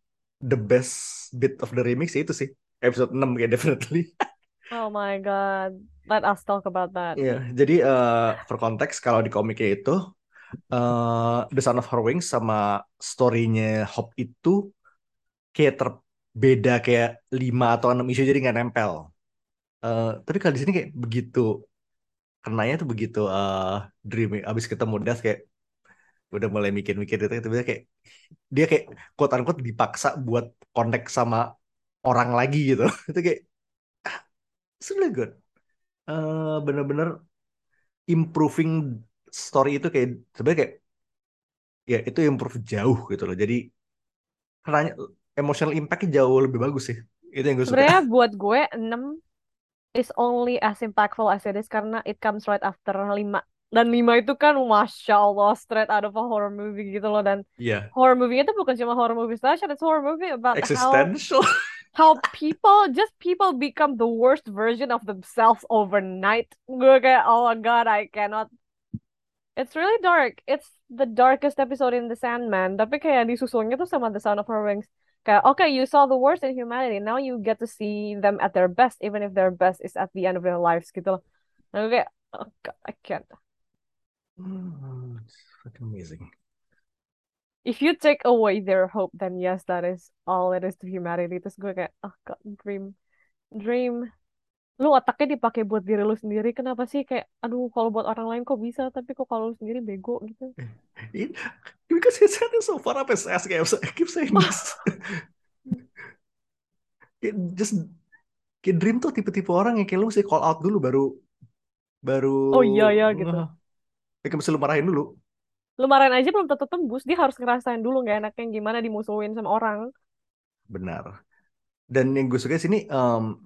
A: the best bit of the remix ya itu sih. Episode 6 kayak definitely.
C: Oh my god. Let us talk about that.
A: Iya, jadi eh for konteks kalau di komiknya itu eh The Son of Her Wings sama story-nya Hop itu kayak terbeda kayak 5 atau 6 isu jadi nggak nempel. Eh tapi kalau di sini kayak begitu kenanya tuh begitu eh Dream abis ketemu Das kayak udah mulai mikir-mikir gitu tiba kayak dia kayak quote unquote dipaksa buat connect sama orang lagi gitu. Itu kayak ah, really good. Eh, bener-bener improving story itu kayak sebenarnya kayak ya itu improve jauh gitu loh. Jadi karena emotional impact-nya jauh lebih bagus sih. Itu yang gue suka.
C: Sebenarnya buat gue 6 is only as impactful as it is karena it comes right after 5. Dan 5 itu kan Masya Allah straight out of a horror movie gitu loh. Dan
A: Iya
C: horror movie itu bukan cuma horror movie slasher, it's horror movie about how
A: existential
C: how people just people become the worst version of themselves overnight. Gue kayak oh my god, I cannot. It's really dark. It's the darkest episode in The Sandman. Tapi kayak disusulnya tuh sama The Sound of Her Wings. Kayak okay, you saw the worst in humanity. Now you get to see them at their best, even if their best is at the end of their lives gitu loh. Kayak oh god, I can't.
A: Hmm, it's fucking amazing
C: If you take away their hope, then yes, that is all it is to humanity. Terus gue kayak oh god, dream, dream. Lu otaknya dipakai buat diri lu sendiri. Kenapa sih? Kayak aduh kalau buat orang lain kok bisa tapi kok kalau lu sendiri bego gitu.
A: It- because his head is so far up his ass kayak I keep saying this. Kayak just kayak Dream tuh tipe-tipe orang yang kayak lu mesti call out dulu baru baru
C: oh iya ya gitu.
A: Kayak mesti lu marahin dulu.
C: Lu marahin aja belum tentu tembus. Dia harus ngerasain dulu nggak enaknya gimana dimusuhin sama orang.
A: Benar. Dan yang gue suka sini um,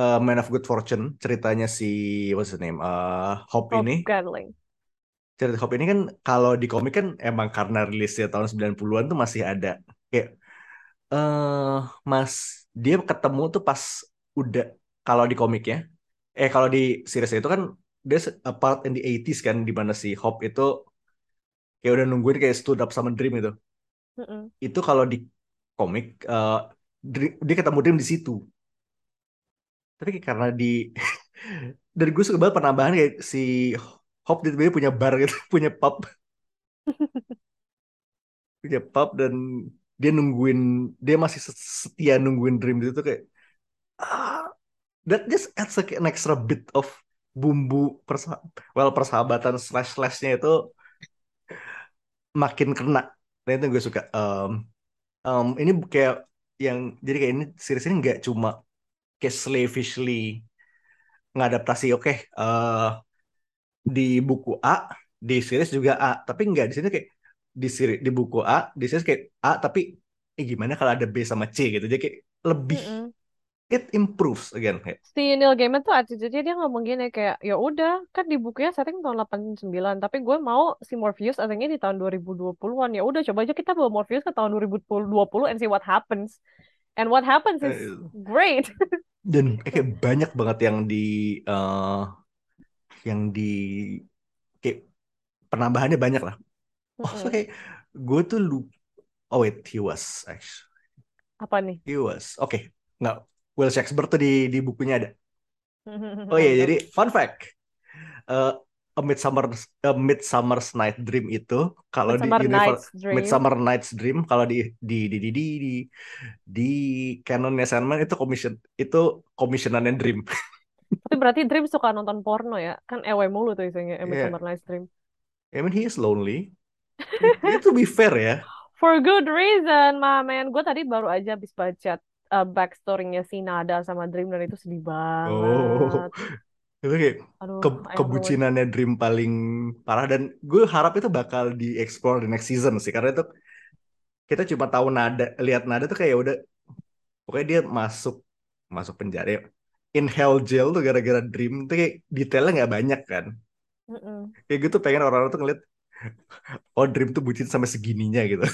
A: uh, Man of Good Fortune ceritanya si what's his name? Uh, Hope
C: Hope
A: ini.
C: Gatling.
A: Cerita Hope ini kan kalau di komik kan emang karena rilisnya tahun 90-an tuh masih ada. Kayak eh Mas dia ketemu tuh pas udah kalau di komiknya eh kalau di seriesnya itu kan dia a part in the 80s kan di mana si Hope itu kayak udah nungguin kayak stood up sama Dream itu
C: Mm-mm.
A: itu kalau di komik Dream- dia ketemu Dream di situ tapi karena di dari gue suka banget penambahan kayak si Hope tiba-tiba punya bar gitu punya pub. Punya pub dan dia nungguin dia masih setia nungguin Dream itu kayak ah, that just adds like an extra bit of bumbu persa well persahabatan slash slashnya itu makin kena. Dan itu gue suka Em, em, ini kayak yang jadi kayak ini series ini nggak cuma kayak slavishly ngadaptasi oke eh di buku A di series juga A tapi nggak di sini kayak di seri di buku A di series kayak A tapi eh, gimana kalau ada B sama C gitu jadi kayak lebih
C: Mm-mm.
A: it improves again kayak
C: si Neil Gaiman tuh attitude-nya dia ngomong gini kayak ya udah kan di bukunya setting tahun 89 tapi gue mau si Morpheus settingnya di tahun 2020-an ya udah coba aja kita bawa Morpheus ke tahun 2020 and see what happens. And what happens is
A: eh,
C: great
A: dan kayak banyak banget yang di eh, yang di kayak penambahannya banyak lah. Oh, so kayak gue tuh lu Oh wait, he was actually
C: Apa nih?
A: he was. Oke, nggak Will Shakespeare tuh di di bukunya ada. Oh iya, jadi fun fact. Eh, A Midsummer A Midsummer's Night Dream itu kalau di
C: Midsummer
A: universe. Midsummer Night's Dream kalau di di di di di di, di canonnya Sandman itu commission itu commissionannya Dream.
C: Tapi berarti Dream suka nonton porno ya? Kan ewe mulu tuh isinya A
A: Yeah.
C: Midsummer Night's Dream.
A: I mean he is lonely. Itu to be fair ya.
C: For good reason, ma man. Gue tadi baru aja habis baca uh, backstory-nya si Nada sama Dream dan itu sedih
A: Oh,
C: banget.
A: Itu kayak
C: Aduh,
A: ke kebucinannya Dream paling parah dan gue harap itu bakal dieksplor di next season sih karena itu kita cuma tahu nada lihat nada tuh kayak ya udah pokoknya dia masuk masuk penjara ya. in hell jail tuh gara-gara Dream tuh kayak detailnya nggak banyak kan
C: Mm-mm.
A: kayak gitu pengen orang-orang tuh ngeliat oh Dream tuh bucin sampai segininya gitu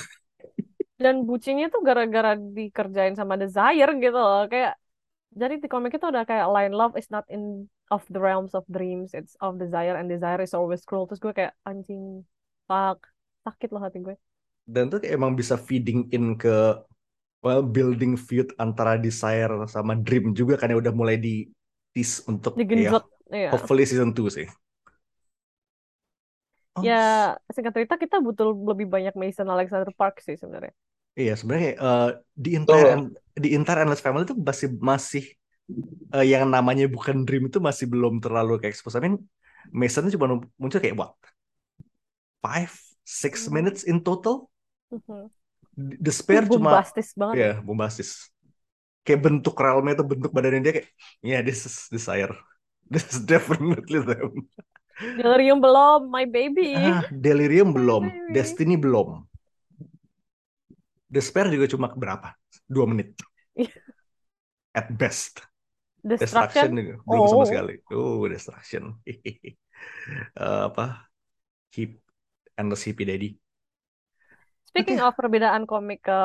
C: Dan bucinnya tuh gara-gara dikerjain sama Desire gitu loh. Kayak jadi di komik itu udah kayak line love is not in of the realms of dreams, it's of desire and desire is always cruel. Terus gue kayak anjing, fuck, sakit loh hati gue.
A: dan tuh kayak emang bisa feeding in ke well building feud antara Desire sama Dream juga kan ya udah mulai di tease untuk ya
C: Digenjot, iya.
A: hopefully season 2 sih Oh,
C: Ya singkat cerita kita butuh lebih banyak Mason Alexander Park sih sebenarnya.
A: Iya sebenarnya eh, di entire
B: Betul.
A: di entire Endless Family itu masih masih eh, yang namanya bukan Dream itu masih belum terlalu kayak expose. I mean Mason itu cuma muncul kayak what five six
C: Hmm.
A: minutes in total.
C: Mhm.
A: The Spare
C: Itu
A: cuma
C: bombastis banget ya.
A: ya bombastis. Kayak bentuk realmnya itu bentuk badannya dia kayak yeah this is Desire. This is definitely them.
C: Delirium belum, my baby.
A: Ah, Delirium
C: My
A: belum,
C: baby.
A: Destiny belum. The Spare juga cuma berapa? Dua menit
C: Iya.
A: at best.
C: Destruction.
A: Destruction juga belum sama
C: Oh.
A: sekali. Oh, Destruction. Eh, apa? Hip Endless Hippie Daddy.
C: Speaking of perbedaan komik ke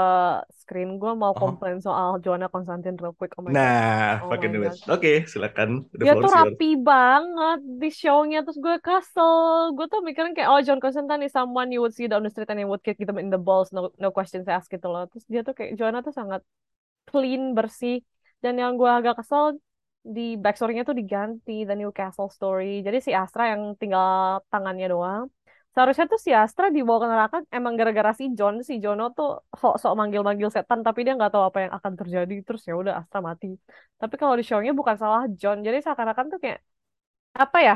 C: screen, gue mau
A: Oh.
C: komplain soal Joanna Constantine real quick. Oh my God.
A: Nah,
C: Oh
A: fucking. Oke, silakan. The
C: Dia tuh rapi banget di show-nya, terus gue kesel. Gue tuh mikirin kayak, oh John Constantine is someone you would see down the street and you would kick them in the balls, no, no questions asked gitu loh. Terus dia tuh kayak, Joanna tuh sangat clean, bersih. Dan yang gue agak kesel, di backstory-nya tuh diganti, the Newcastle story. Jadi si Astra yang tinggal tangannya doang. Seharusnya tuh si Astra dibawa ke neraka emang gara-gara si John, si Jono tuh sok-sok manggil-manggil setan, tapi dia nggak tahu apa yang akan terjadi. Terus ya udah Astra mati. Tapi kalau di show-nya bukan salah John, jadi seakan-akan tuh kayak apa ya?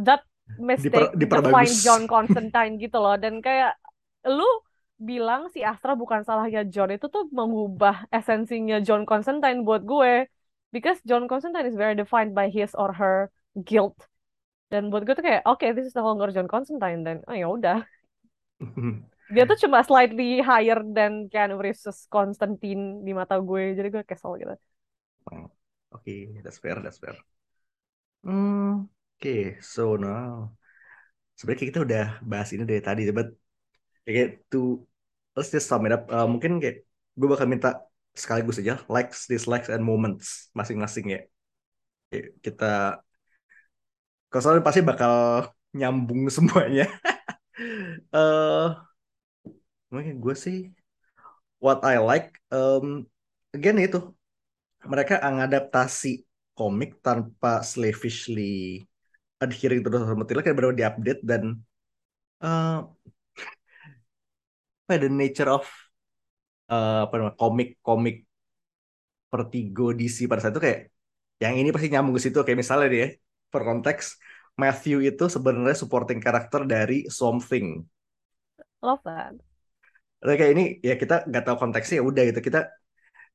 C: That mistake
A: Diper-
C: define John Constantine gitu loh. Dan kayak lu bilang si Astra bukan salahnya John itu tuh mengubah esensinya John Constantine buat gue. Because John Constantine is very defined by his or her guilt. Dan buat gue tuh kayak, oke, this is no longer John Constantine. Dan, oh ya udah. Dia tuh cuma slightly higher than Keanu Reeves Constantine di mata gue. Jadi gue kesel gitu.
A: Oke, that's fair, that's fair. Hmm, oke, so now sebenarnya kita udah bahas ini dari tadi, but kayak to let's just sum it up. Uh, mungkin kayak gue bakal minta sekaligus aja likes, dislikes, and moments masing-masing ya. Kita, kalau pasti bakal nyambung semuanya. Eh, mungkin gue sih what I like, um, again itu mereka ngadaptasi komik tanpa slavishly adhering terus sama Tila kayak benar diupdate dan eh apa ya, the nature of eh, apa namanya komik-komik Vertigo DC pada saat itu kayak yang ini pasti nyambung ke situ kayak misalnya dia per konteks Matthew itu sebenarnya supporting karakter dari Swamp Thing.
C: Love that.
A: Nah, kayak ini ya kita nggak tahu konteksnya ya udah gitu. Kita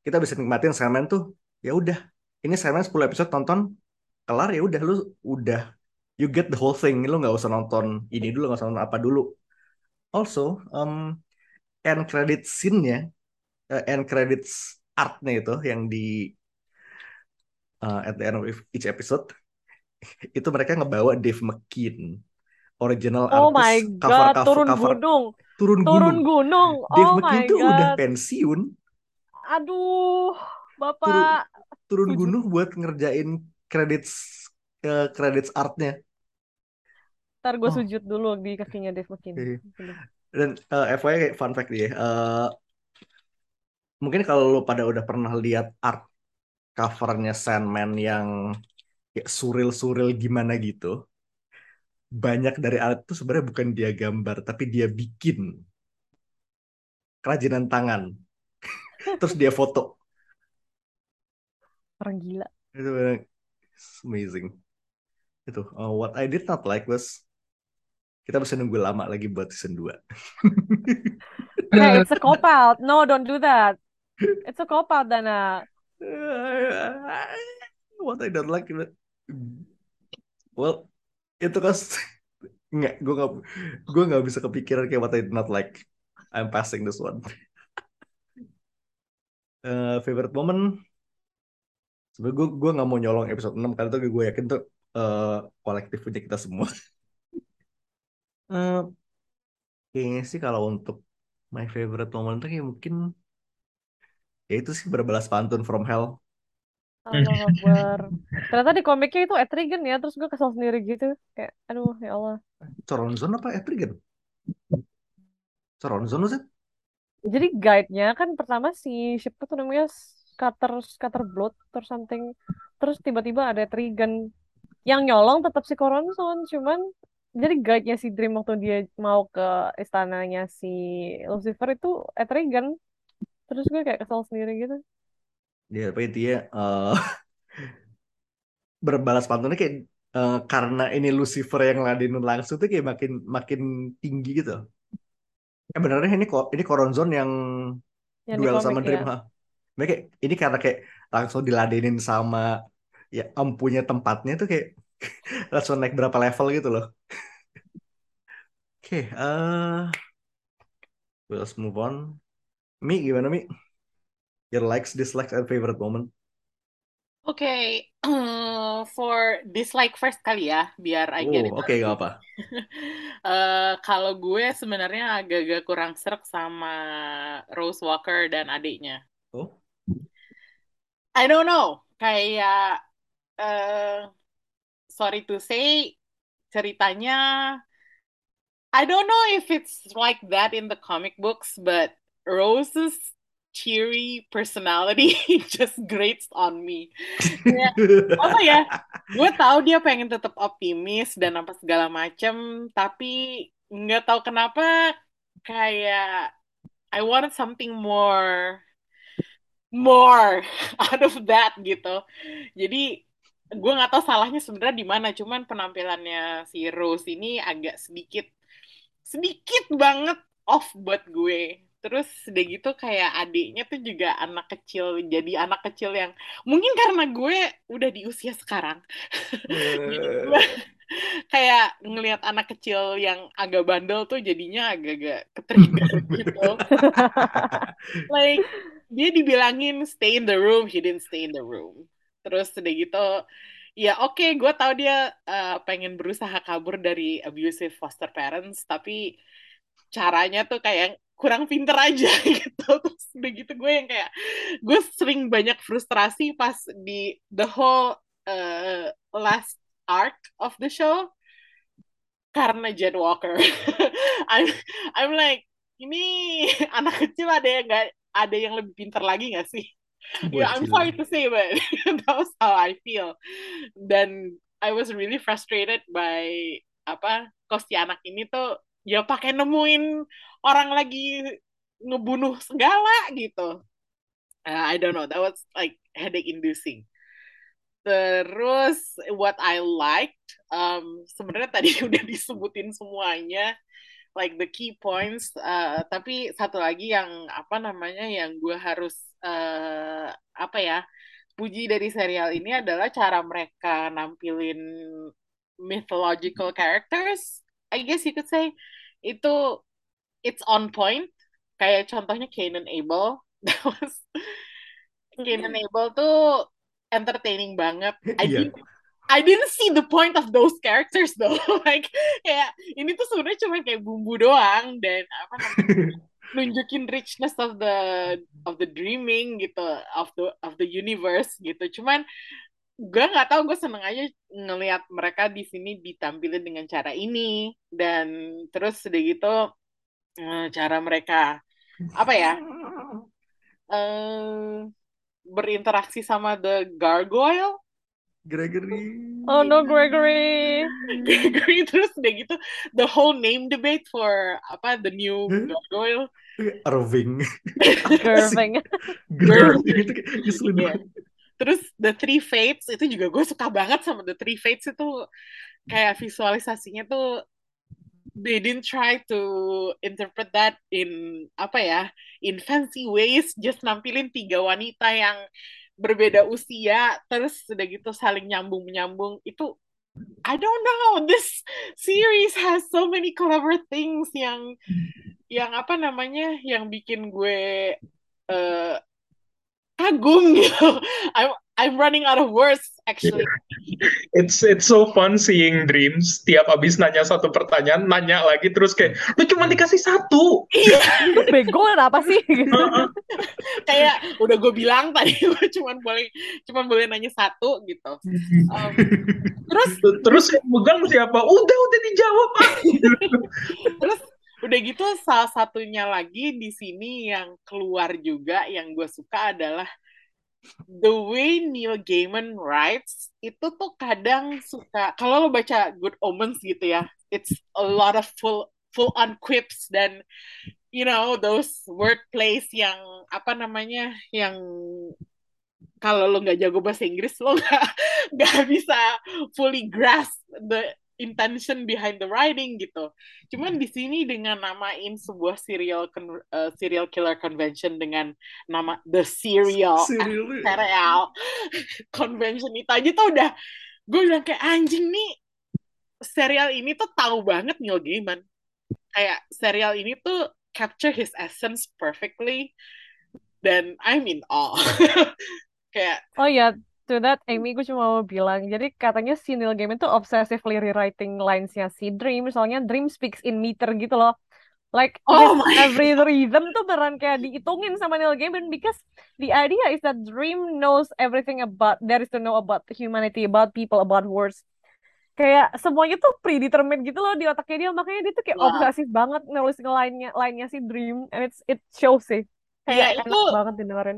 A: kita bisa nikmatin Sandman tuh ya udah. Ini Sandman 10 episode tonton kelar ya udah. Lu udah you get the whole thing. Lu nggak usah nonton ini dulu nggak usah nonton apa dulu. Also um, end credit scene-nya eh, end credits artnya itu yang di uh, at the end of each episode itu mereka ngebawa Dave McKean original
C: Oh my
A: artist cover
C: God,
A: cover
C: turun
A: cover
C: gunung.
A: turun
C: Turun
A: gunung
C: gunung.
A: Dave
C: Oh
A: McKean
C: my
A: tuh udah pensiun
C: Aduh,
A: turun
C: Bapak.
A: turun
C: Setuju.
A: gunung buat ngerjain credits eh, credits artnya
C: Ntar gue
A: Oh.
C: sujud dulu di kakinya Dave
A: Iya.
C: McKean.
A: Dan eh, FYI fun fact nih ya. eh, mungkin kalau lu pada udah pernah lihat art covernya Sandman yang kayak surreal-surreal gimana gitu. Banyak dari art itu sebenarnya bukan dia gambar, tapi dia bikin kerajinan tangan. Terus dia foto.
C: Orang gila.
A: Itu amazing. Itu uh, what I did not like was kita bisa nunggu lama lagi buat season 2.
C: Hey, it's a cop out. No, don't do that. It's a cop out, Dana.
A: what I don't like is- well itu kan nggak gue nggak gue nggak bisa kepikiran kayak what I not like. I'm passing this one. Eh, favorite moment sebenarnya gue gue nggak mau nyolong episode 6 karena tuh gue yakin tuh eh, kolektif punya kita semua. Eh, kayaknya sih kalau untuk my favorite moment tuh kayak mungkin ya itu sih berbalas pantun from hell.
C: Allah Akbar. Ternyata di komiknya itu Etrigan ya, terus gue kesel sendiri gitu. Kayak, aduh ya Allah.
A: Coronzon apa Etrigan? Coronzon it?
C: Jadi guide-nya kan pertama si siapa tuh namanya Scatter Scatter Blood or something. Terus tiba-tiba ada Etrigan. Yang nyolong tetap si Coronzon, cuman jadi guide-nya si Dream waktu dia mau ke istananya si Lucifer itu Etrigan. Terus gue kayak kesel sendiri gitu.
A: Ya, apa intinya eh berbalas pantunnya kayak eh, karena ini Lucifer yang ladenin langsung tuh kayak makin makin tinggi gitu. Eh benernya ini ini Coronzon yang
C: Yang
A: duel
C: komik
A: sama Dream,
C: ya.
A: ha? Mereka kayak ini karena kayak langsung diladenin sama ya ampunya tempatnya tuh kayak langsung naik berapa level gitu loh. Oke, eh let's move on. Mi gimana Mi? Your likes, dislikes, and favorite moment?
D: Oke, for dislike first kali ya, biar I get it
A: Oh, oke,
D: the
A: gak apa.
D: Eh, kalau gue sebenarnya agak-agak kurang serak sama Rose Walker dan adiknya.
A: Oh,
D: I don't know, kayak eh sorry to say, ceritanya I don't know if it's like that in the comic books, but Rose's cheery personality just grates on me. Kayak, apa ya? Gue tahu dia pengen tetap optimis dan apa segala macem, tapi nggak tahu kenapa kayak I wanted something more more out of that gitu. Jadi gue nggak tahu salahnya sebenarnya di mana, cuman penampilannya si Rose ini agak sedikit sedikit banget off buat gue. Terus udah gitu kayak adiknya tuh juga anak kecil, jadi anak kecil yang mungkin karena gue udah di usia sekarang. Gue kayak ngelihat anak kecil yang agak bandel tuh jadinya agak-agak ketrigger gitu. Like dia dibilangin stay in the room, he didn't stay in the room. Terus udah gitu, ya oke, gue tahu dia uh, pengen berusaha kabur dari abusive foster parents, tapi caranya tuh kayak kurang pinter aja gitu. Terus udah gitu gue yang kayak gue sering banyak frustrasi pas di the whole uh, last arc of the show karena Jen Walker. I'm I'm like ini anak kecil ada yang nggak ada yang lebih pintar lagi nggak sih? Yeah, I'm sorry to say, but that was how I feel. Dan I was really frustrated by apa kos si anak ini tuh ya pakai nemuin orang lagi ngebunuh segala gitu. Uh, I don't know, that was like headache inducing. Terus what I liked, um, sebenarnya tadi udah disebutin semuanya, like the key points. uh, tapi satu lagi yang apa namanya yang gue harus uh, apa ya puji dari serial ini adalah cara mereka nampilin mythological characters. I guess you could say itu it's on point. Kayak contohnya Cain and Abel. That was and Abel tuh entertaining banget. I
A: Iya.
D: didn't I didn't see the point of those characters though. like kayak ini tuh sebenarnya cuma kayak bumbu doang dan apa namanya nunjukin richness of the of the dreaming gitu of the of the universe gitu. Cuman gue nggak tahu gue seneng aja ngelihat mereka di sini ditampilin dengan cara ini dan terus udah gitu cara mereka apa ya eh berinteraksi sama the gargoyle
A: Gregory.
C: Oh no, Gregory.
D: Gregory terus udah gitu the whole name debate for apa the new gargoyle
A: Irving.
C: Irving.
A: Irving itu ngeselin
D: Iya. Terus The Three Fates itu juga gue suka banget sama The Three Fates itu kayak visualisasinya tuh they didn't try to interpret that in apa ya in fancy ways just nampilin tiga wanita yang berbeda usia terus udah gitu saling nyambung menyambung itu I don't know this series has so many clever things yang yang apa namanya yang bikin gue eh, kagum gitu. I'm I'm running out of words actually
B: It's it's so fun seeing dreams. Tiap abis nanya satu pertanyaan, nanya lagi terus kayak lu cuma dikasih satu.
D: Iya.
C: Lu bego kenapa sih? Gitu.
D: kayak udah gue bilang tadi gue cuman boleh cuman boleh nanya satu gitu Um, terus
B: Terus megang siapa? Udah udah dijawab. ah.
D: terus udah gitu salah satunya lagi di sini yang keluar juga yang gue suka adalah the way Neil Gaiman writes itu tuh kadang suka kalau lo baca Good Omens gitu ya it's a lot of full full on quips dan you know those wordplays yang apa namanya yang kalau lo nggak jago bahasa Inggris lo nggak nggak bisa fully grasp the intention behind the writing gitu. Cuman di sini dengan namain sebuah serial uh, serial killer convention dengan nama The Serial
A: Serial.
D: serial convention itu aja tuh udah gue bilang kayak anjing nih serial ini tuh tahu banget Neil Gaiman. Kayak serial ini tuh capture his essence perfectly dan I'm in awe. kayak
C: Oh ya, to that Amy gue cuma mau bilang, jadi katanya si Neil Gaiman tuh obsessively rewriting lines-nya si Dream, soalnya Dream speaks in meter gitu loh. Like
D: Oh my
C: every rhythm tuh beneran kayak dihitungin sama Neil Gaiman because the idea is that Dream knows everything about there is to know about humanity, about people, about words. Kayak semuanya tuh predetermined gitu loh di otaknya dia, makanya dia tuh kayak
D: Wah.
C: obsesif banget nulis line-nya line-nya si Dream and it's it shows sih.
D: Iya,
C: Kayak
D: itu
C: enak banget didengerin.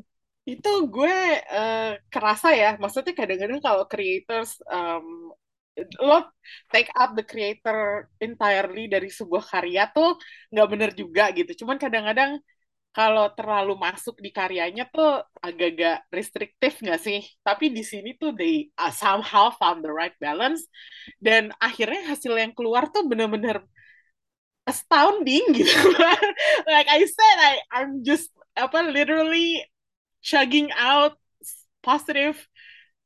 D: Itu gue eh, kerasa ya. Maksudnya kadang-kadang kalau creators um, lo take up the creator entirely dari sebuah karya tuh nggak bener juga gitu. Cuman kadang-kadang kalau terlalu masuk di karyanya tuh agak-agak restriktif nggak sih? Tapi di sini tuh they uh, somehow found the right balance. Dan akhirnya hasil yang keluar tuh bener-bener astounding gitu. Like I said I I'm just apa literally chugging out positive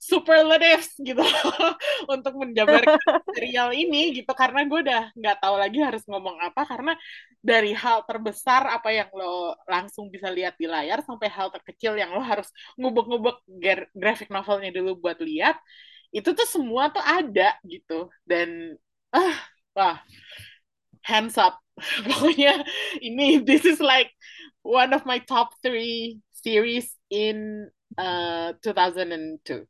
D: superlatives gitu untuk menjabarkan serial ini gitu. Karena gue udah nggak tahu lagi harus ngomong apa. Karena dari hal terbesar apa yang lo langsung bisa lihat di layar sampai hal terkecil yang lo harus ngubek-ngubek gra- graphic novelnya dulu buat lihat itu tuh semua tuh ada gitu. Dan ah wah hands up. Pokoknya ini this is like one of my top three series in uh 2002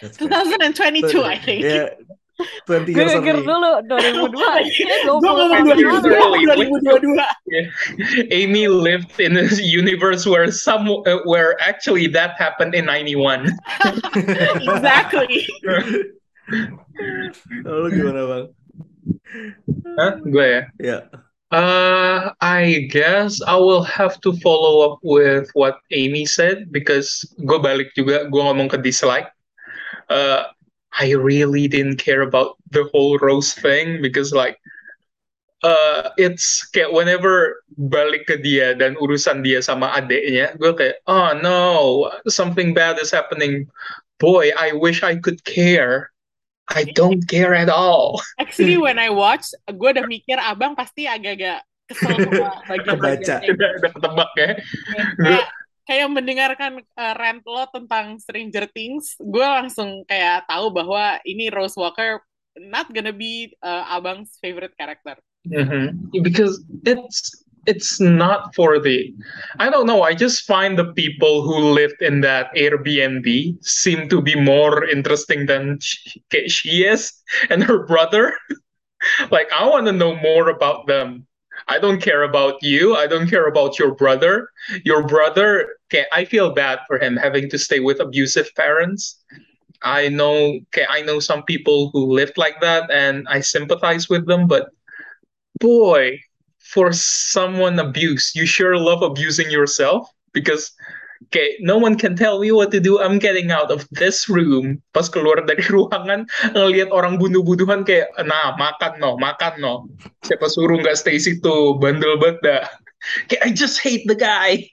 A: That's fair.
D: 2022 I think
A: Yeah, 20
C: Gue
A: years
C: mikir
A: early.
C: dulu 2002
D: gue ngomong 2022 2022
B: Amy lived in a universe where some uh, where actually that happened in 91.
D: exactly
A: Lalu gimana bang?
B: Hah? Gue ya.
A: Ya.
B: Uh, I guess I will have to follow up with what Amy said because gue balik juga gue ngomong ke dislike. Uh, I really didn't care about the whole Rose thing because like uh, it's kayak whenever balik ke dia dan urusan dia sama adeknya, gue kayak oh no something bad is happening. Boy, I wish I could care. I don't care at all.
D: actually when I watch gue udah mikir abang pasti agak-agak kesel sama
A: Kebaca.
D: bagian-bagian kayak
B: udah, udah ketebak ya.
D: kayak kayak mendengarkan uh, rant lo tentang Stranger Things, gue langsung kayak tahu bahwa ini Rose Walker not gonna be uh, abang's favorite character.
B: Mhm. Because it's it's not for the I don't know. I just find the people who lived in that Airbnb seem to be more interesting than she, she is and her brother. like I want to know more about them. I don't care about you. I don't care about your brother. Your brother, okay, I feel bad for him having to stay with abusive parents. I know, okay, I know some people who lived like that, and I sympathize with them. But boy, for someone abuse you sure love abusing yourself because Okay, no one can tell me what to do. I'm getting out of this room. Pas keluar dari ruangan, ngelihat orang bunuh-bunuhan kayak, nah makan no, makan no. Siapa suruh nggak stay situ, bandel banget dah. Okay, I just hate the guy.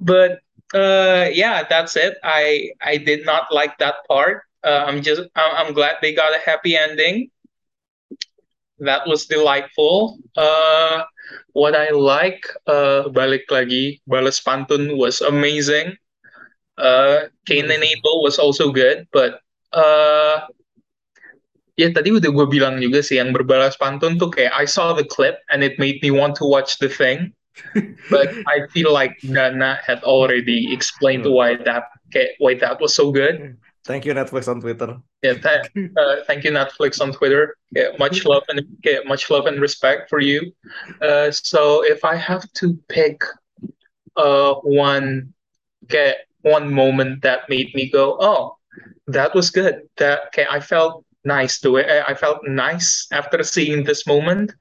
B: But uh, yeah, that's it. I I did not like that part. Uh, I'm just I'm glad they got a happy ending. That was delightful. Uh, what I like, uh, balik lagi, balas pantun was amazing. Uh, Cain and Abel was also good, but uh, ya tadi udah gue bilang juga sih yang berbalas pantun tuh kayak I saw the clip and it made me want to watch the thing, but I feel like Dana had already explained why that kayak why that was so good.
A: Thank you Netflix on Twitter.
B: Yeah, th- uh, thank you Netflix on Twitter. Yeah, much love and yeah, much love and respect for you. Uh, so if I have to pick uh one get one moment that made me go, oh, that was good. That okay, I felt nice to it. I felt nice after seeing this moment.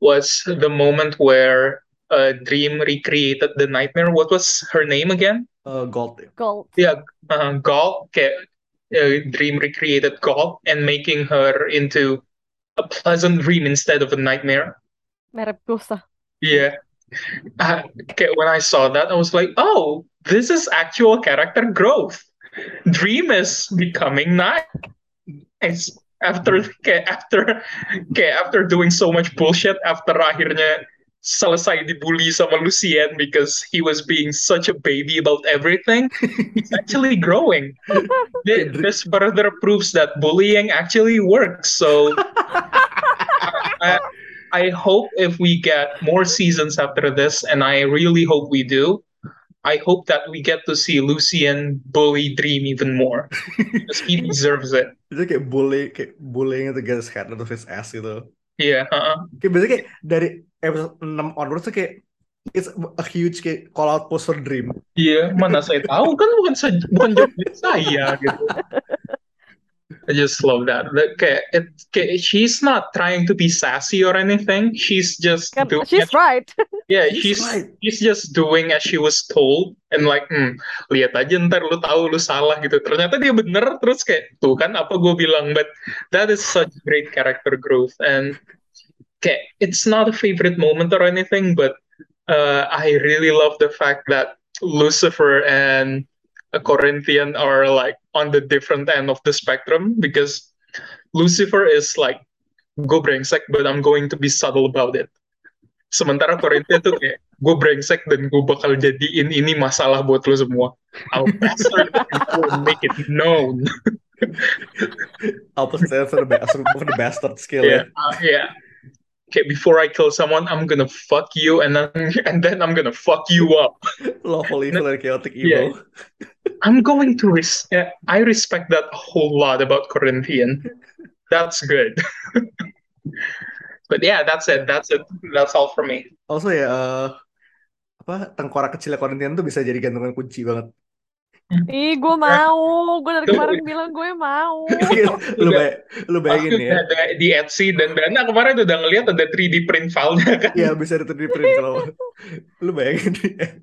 B: Was the moment where uh, Dream recreated the nightmare. What was her name again?
A: Uh, Gold.
C: Gold.
B: Yeah, uh, Gaul. Okay, uh, Dream recreated Gaul and making her into a pleasant dream instead of a nightmare.
C: Merepusa.
B: Yeah. Uh, okay, when I saw that, I was like, oh, this is actual character growth. Dream is becoming nice after kayak after kayak after doing so much bullshit after akhirnya selesai dibully sama Lucien because he was being such a baby about everything, he's actually growing. this further proves that bullying actually works. So I, I hope if we get more seasons after this, and I really hope we do, I hope that we get to see Lucien bully Dream even more because he deserves it.
A: Itu kayak bully, kayak bullying to get his head out of his ass gitu.
B: Iya, uh-uh.
A: Kayak biasanya kayak dari episode 6 onwards tuh kayak it's a huge kayak call out post for Dream.
B: Iya, mana saya tahu kan bukan saya, bukan job saya gitu. I just love that. That kayak, it, kayak she's not trying to be sassy or anything. She's just
C: Kan,
B: doing
C: she's right.
B: Yeah,
A: She's
B: she's
A: right.
B: she's just doing as she was told and like, hmm, lihat aja ntar lu tahu lu salah gitu. Ternyata dia bener terus kayak tuh kan apa gue bilang, but that is such great character growth and kayak it's not a favorite moment or anything, but uh, I really love the fact that Lucifer and a Corinthian are like on the different end of the spectrum because Lucifer is like gue brengsek but I'm going to be subtle about it. Sementara Corinthian tuh kayak gue brengsek dan gue bakal jadiin ini masalah buat lo semua. I'll bastard and make it known.
A: I'll stand for the, ba- for the bastard skill
B: yeah,
A: ya.
B: uh, yeah. Okay, before I kill someone, I'm gonna fuck you, and then and then I'm gonna fuck you up.
A: Lawful evil and chaotic
B: Yeah.
A: evil.
B: I'm going to res- yeah, I respect that a whole lot about Corinthian. That's good. but yeah, that's it. That's it. That's all for me.
A: Also ya, eh, apa tengkorak kecilnya Corinthian tuh bisa jadi gantungan kunci banget.
C: Ih, gue mau. Gue dari kemarin bilang gue mau.
A: lu bay lu bayangin ya.
B: ada di Etsy dan Dana kemarin udah ngeliat ada 3D print file-nya kan.
A: Iya bisa di 3D print kalau lu bayangin ya.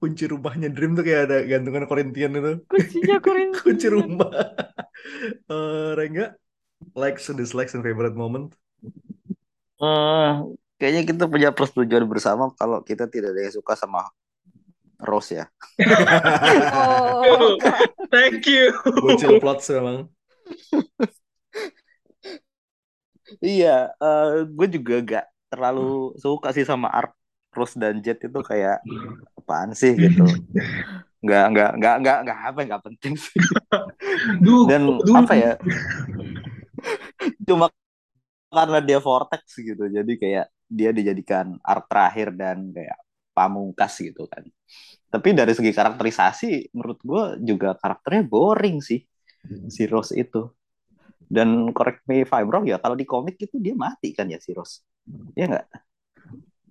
A: Kunci rumahnya Dream tuh kayak ada gantungan Corinthian itu.
C: Kuncinya Corinthian.
A: Kunci rumah. Eh, Rengga, likes and dislikes and favorite moment.
E: Eh, kayaknya kita punya persetujuan bersama kalau kita tidak ada yang suka sama Rose ya.
C: Oh.
B: Thank you.
A: Bocil plots memang.
E: Iya, eh, gue juga gak terlalu suka sih sama arc Rose dan Jet itu kayak apaan sih gitu. Nggak nggak nggak nggak nggak apa nggak penting sih.
B: Duh,
E: Dan
B: duh.
E: apa ya? Cuma karena dia vortex gitu, jadi kayak dia dijadikan arc terakhir dan kayak pamungkas gitu kan. Tapi dari segi karakterisasi, menurut gue juga karakternya boring sih si Rose itu. Dan correct me if I'm wrong ya, kalau di komik itu dia mati kan ya si Rose. Iya nggak?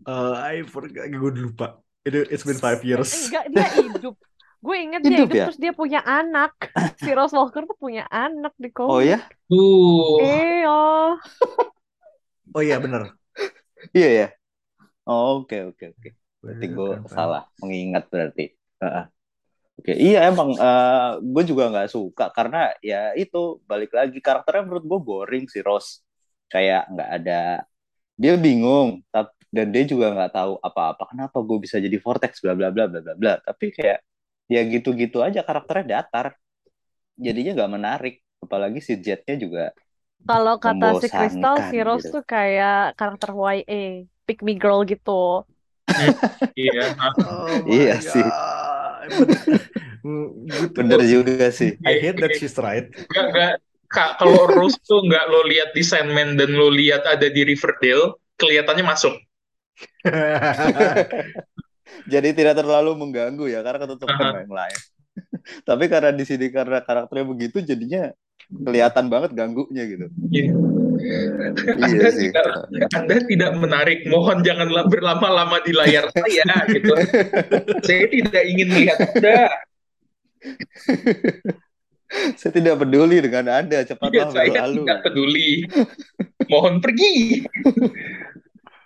A: Eh, I forgot, gue lupa. Itu it's been five years.
C: Enggak, dia hidup. Gue inget dia
E: Hidup
C: hidup
E: ya?
C: terus dia punya anak. Si Rose Walker tuh punya anak di komik.
E: Oh ya?
B: Uh,
C: Iya.
A: Oh iya bener.
E: Iya ya. Oh, Oke oke oke. Berarti
A: Bener,
E: gue salah mengingat berarti. Heeh. Oke, iya emang gue juga nggak suka karena ya itu balik lagi karakternya menurut gue boring si Rose. Kayak nggak ada dia bingung dan dia juga nggak tahu apa-apa kenapa gue bisa jadi vortex bla bla bla bla bla bla. Tapi kayak ya gitu-gitu aja karakternya datar. Jadinya nggak menarik. Apalagi si Jetnya juga
C: Kalau kata si Crystal, si Rose
E: gitu.
C: tuh kayak karakter YA, pick me girl gitu.
B: Iya.
A: Oh
E: Iya sih.
A: God. Gitu.
E: bener juga sih.
A: I hate that she's right.
B: Nggak, nggak, Kak, kalau Rose tuh nggak lo lihat di Sandman dan lo lihat ada di Riverdale, kelihatannya masuk.
E: Jadi tidak terlalu mengganggu ya karena ketutupan
B: Aha.
E: yang lain. Tapi karena di sini karena karakternya begitu jadinya kelihatan banget ganggunya gitu.
B: Iya.
E: Iya
B: Anda
E: sih.
B: tidak, Anda tidak menarik. Mohon janganlah berlama-lama di layar saya, gitu. Saya tidak ingin melihat Anda.
E: Saya tidak peduli dengan Anda,
B: Iya,
E: cepatlah
B: saya
E: berlalu.
B: tidak peduli. Mohon pergi.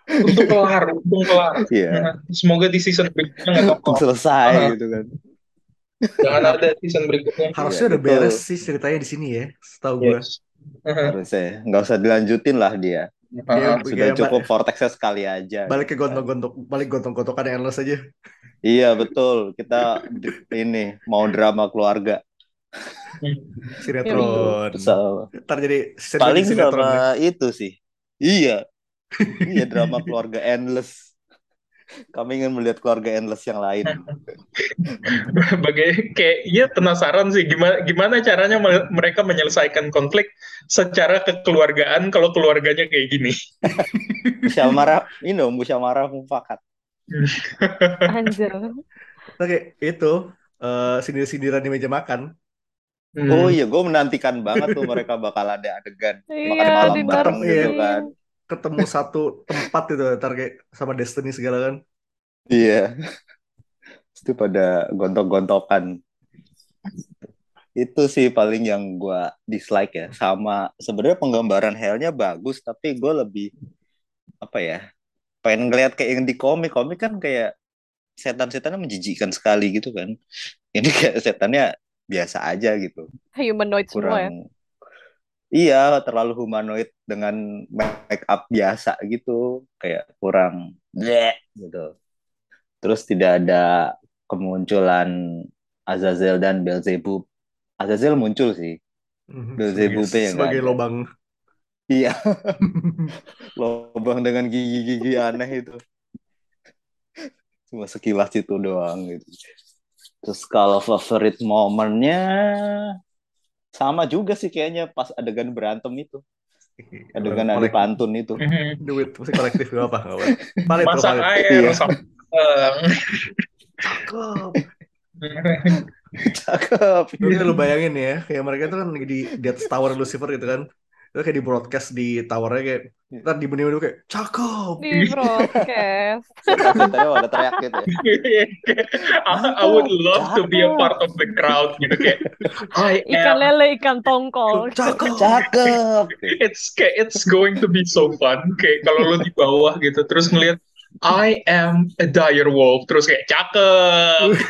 B: Untuk kelar, untuk kelar.
E: Iya.
B: Nah, Semoga di season berikutnya nggak.
E: Selesai
B: Ah.
E: gitu kan.
B: Jangan ada season berikutnya.
A: Harusnya
E: Iya,
A: udah
E: betul.
A: beres sih ceritanya di sini ya, setahu gue.
B: Yes. Aha.
E: Harusnya nggak usah dilanjutin lah dia.
A: Dia.
E: Sudah cukup vortexnya sekali aja.
A: balik ke gontok-gontok, balik gontok-gontokan endless aja.
E: Iya betul. Kita ini mau drama keluarga.
A: Sinetron.
E: So,
A: Ntar jadi
E: paling
A: sinetron ya.
E: sama itu sih. Iya. Iya drama keluarga endless. Kami ingin melihat keluarga endless yang lain.
B: Bagai kayak iya penasaran sih gimana gimana caranya me- mereka menyelesaikan konflik secara kekeluargaan kalau keluarganya kayak gini.
E: Musyawarah, ini dong musyawarah mufakat.
C: Anjir.
A: Oke, itu eh, sindir-sindiran di meja makan.
B: Hmm.
E: Oh iya, gue menantikan banget tuh mereka bakal ada adegan makan
C: Iya,
E: malam
C: di
E: bareng gitu
A: Iya.
E: kan.
A: Ketemu satu tempat itu, ntar kayak sama Destiny segala kan.
E: Iya. Itu pada gontok-gontokan. Itu sih paling yang gue dislike ya. Sama sebenarnya penggambaran Hell-nya bagus, tapi gue lebih apa ya? Pengen ngeliat kayak yang di komik. Komik kan kayak setan-setannya menjijikkan sekali gitu kan. Ini kayak setannya biasa aja gitu.
C: Humanoid semua ya.
E: Iya terlalu humanoid dengan make up biasa gitu kayak kurang bleh gitu. Terus tidak ada kemunculan Azazel dan Beelzebub Azazel muncul sih.
A: Mhm,
E: Beelzebub
A: sebagai,
E: ya nggak
A: sebagai
E: ada.
A: lobang.
E: iya. Lobang dengan gigi-gigi aneh itu. Cuma sekilas itu doang gitu. Terus kalau favorite momennya sama juga sih kayaknya pas adegan berantem itu adegan
A: Kolek-
E: pantun itu.
A: Duit, musik kolektif gak apa, gak apa. Valid, tuh,
B: Masak air
E: Iya.
A: Cakep.
E: cakep
A: Lu, lu bayangin ya, kayak mereka tuh kan di, di atas tower Lucifer gitu kan. Itu kayak di broadcast di towernya kayak, ntar di menu kayak, cakep.
C: Di broadcast.
E: setan-setannya pada teriak gitu ya
B: I, I would love to be a part of the crowd gitu kayak I
C: Ikan
B: am
C: lele, ikan tongkol.
A: Cakep.
E: cakep
B: it's kayak it's going to be so fun kayak kalau lo di bawah gitu terus ngeliat I am a dire wolf terus kayak cakep.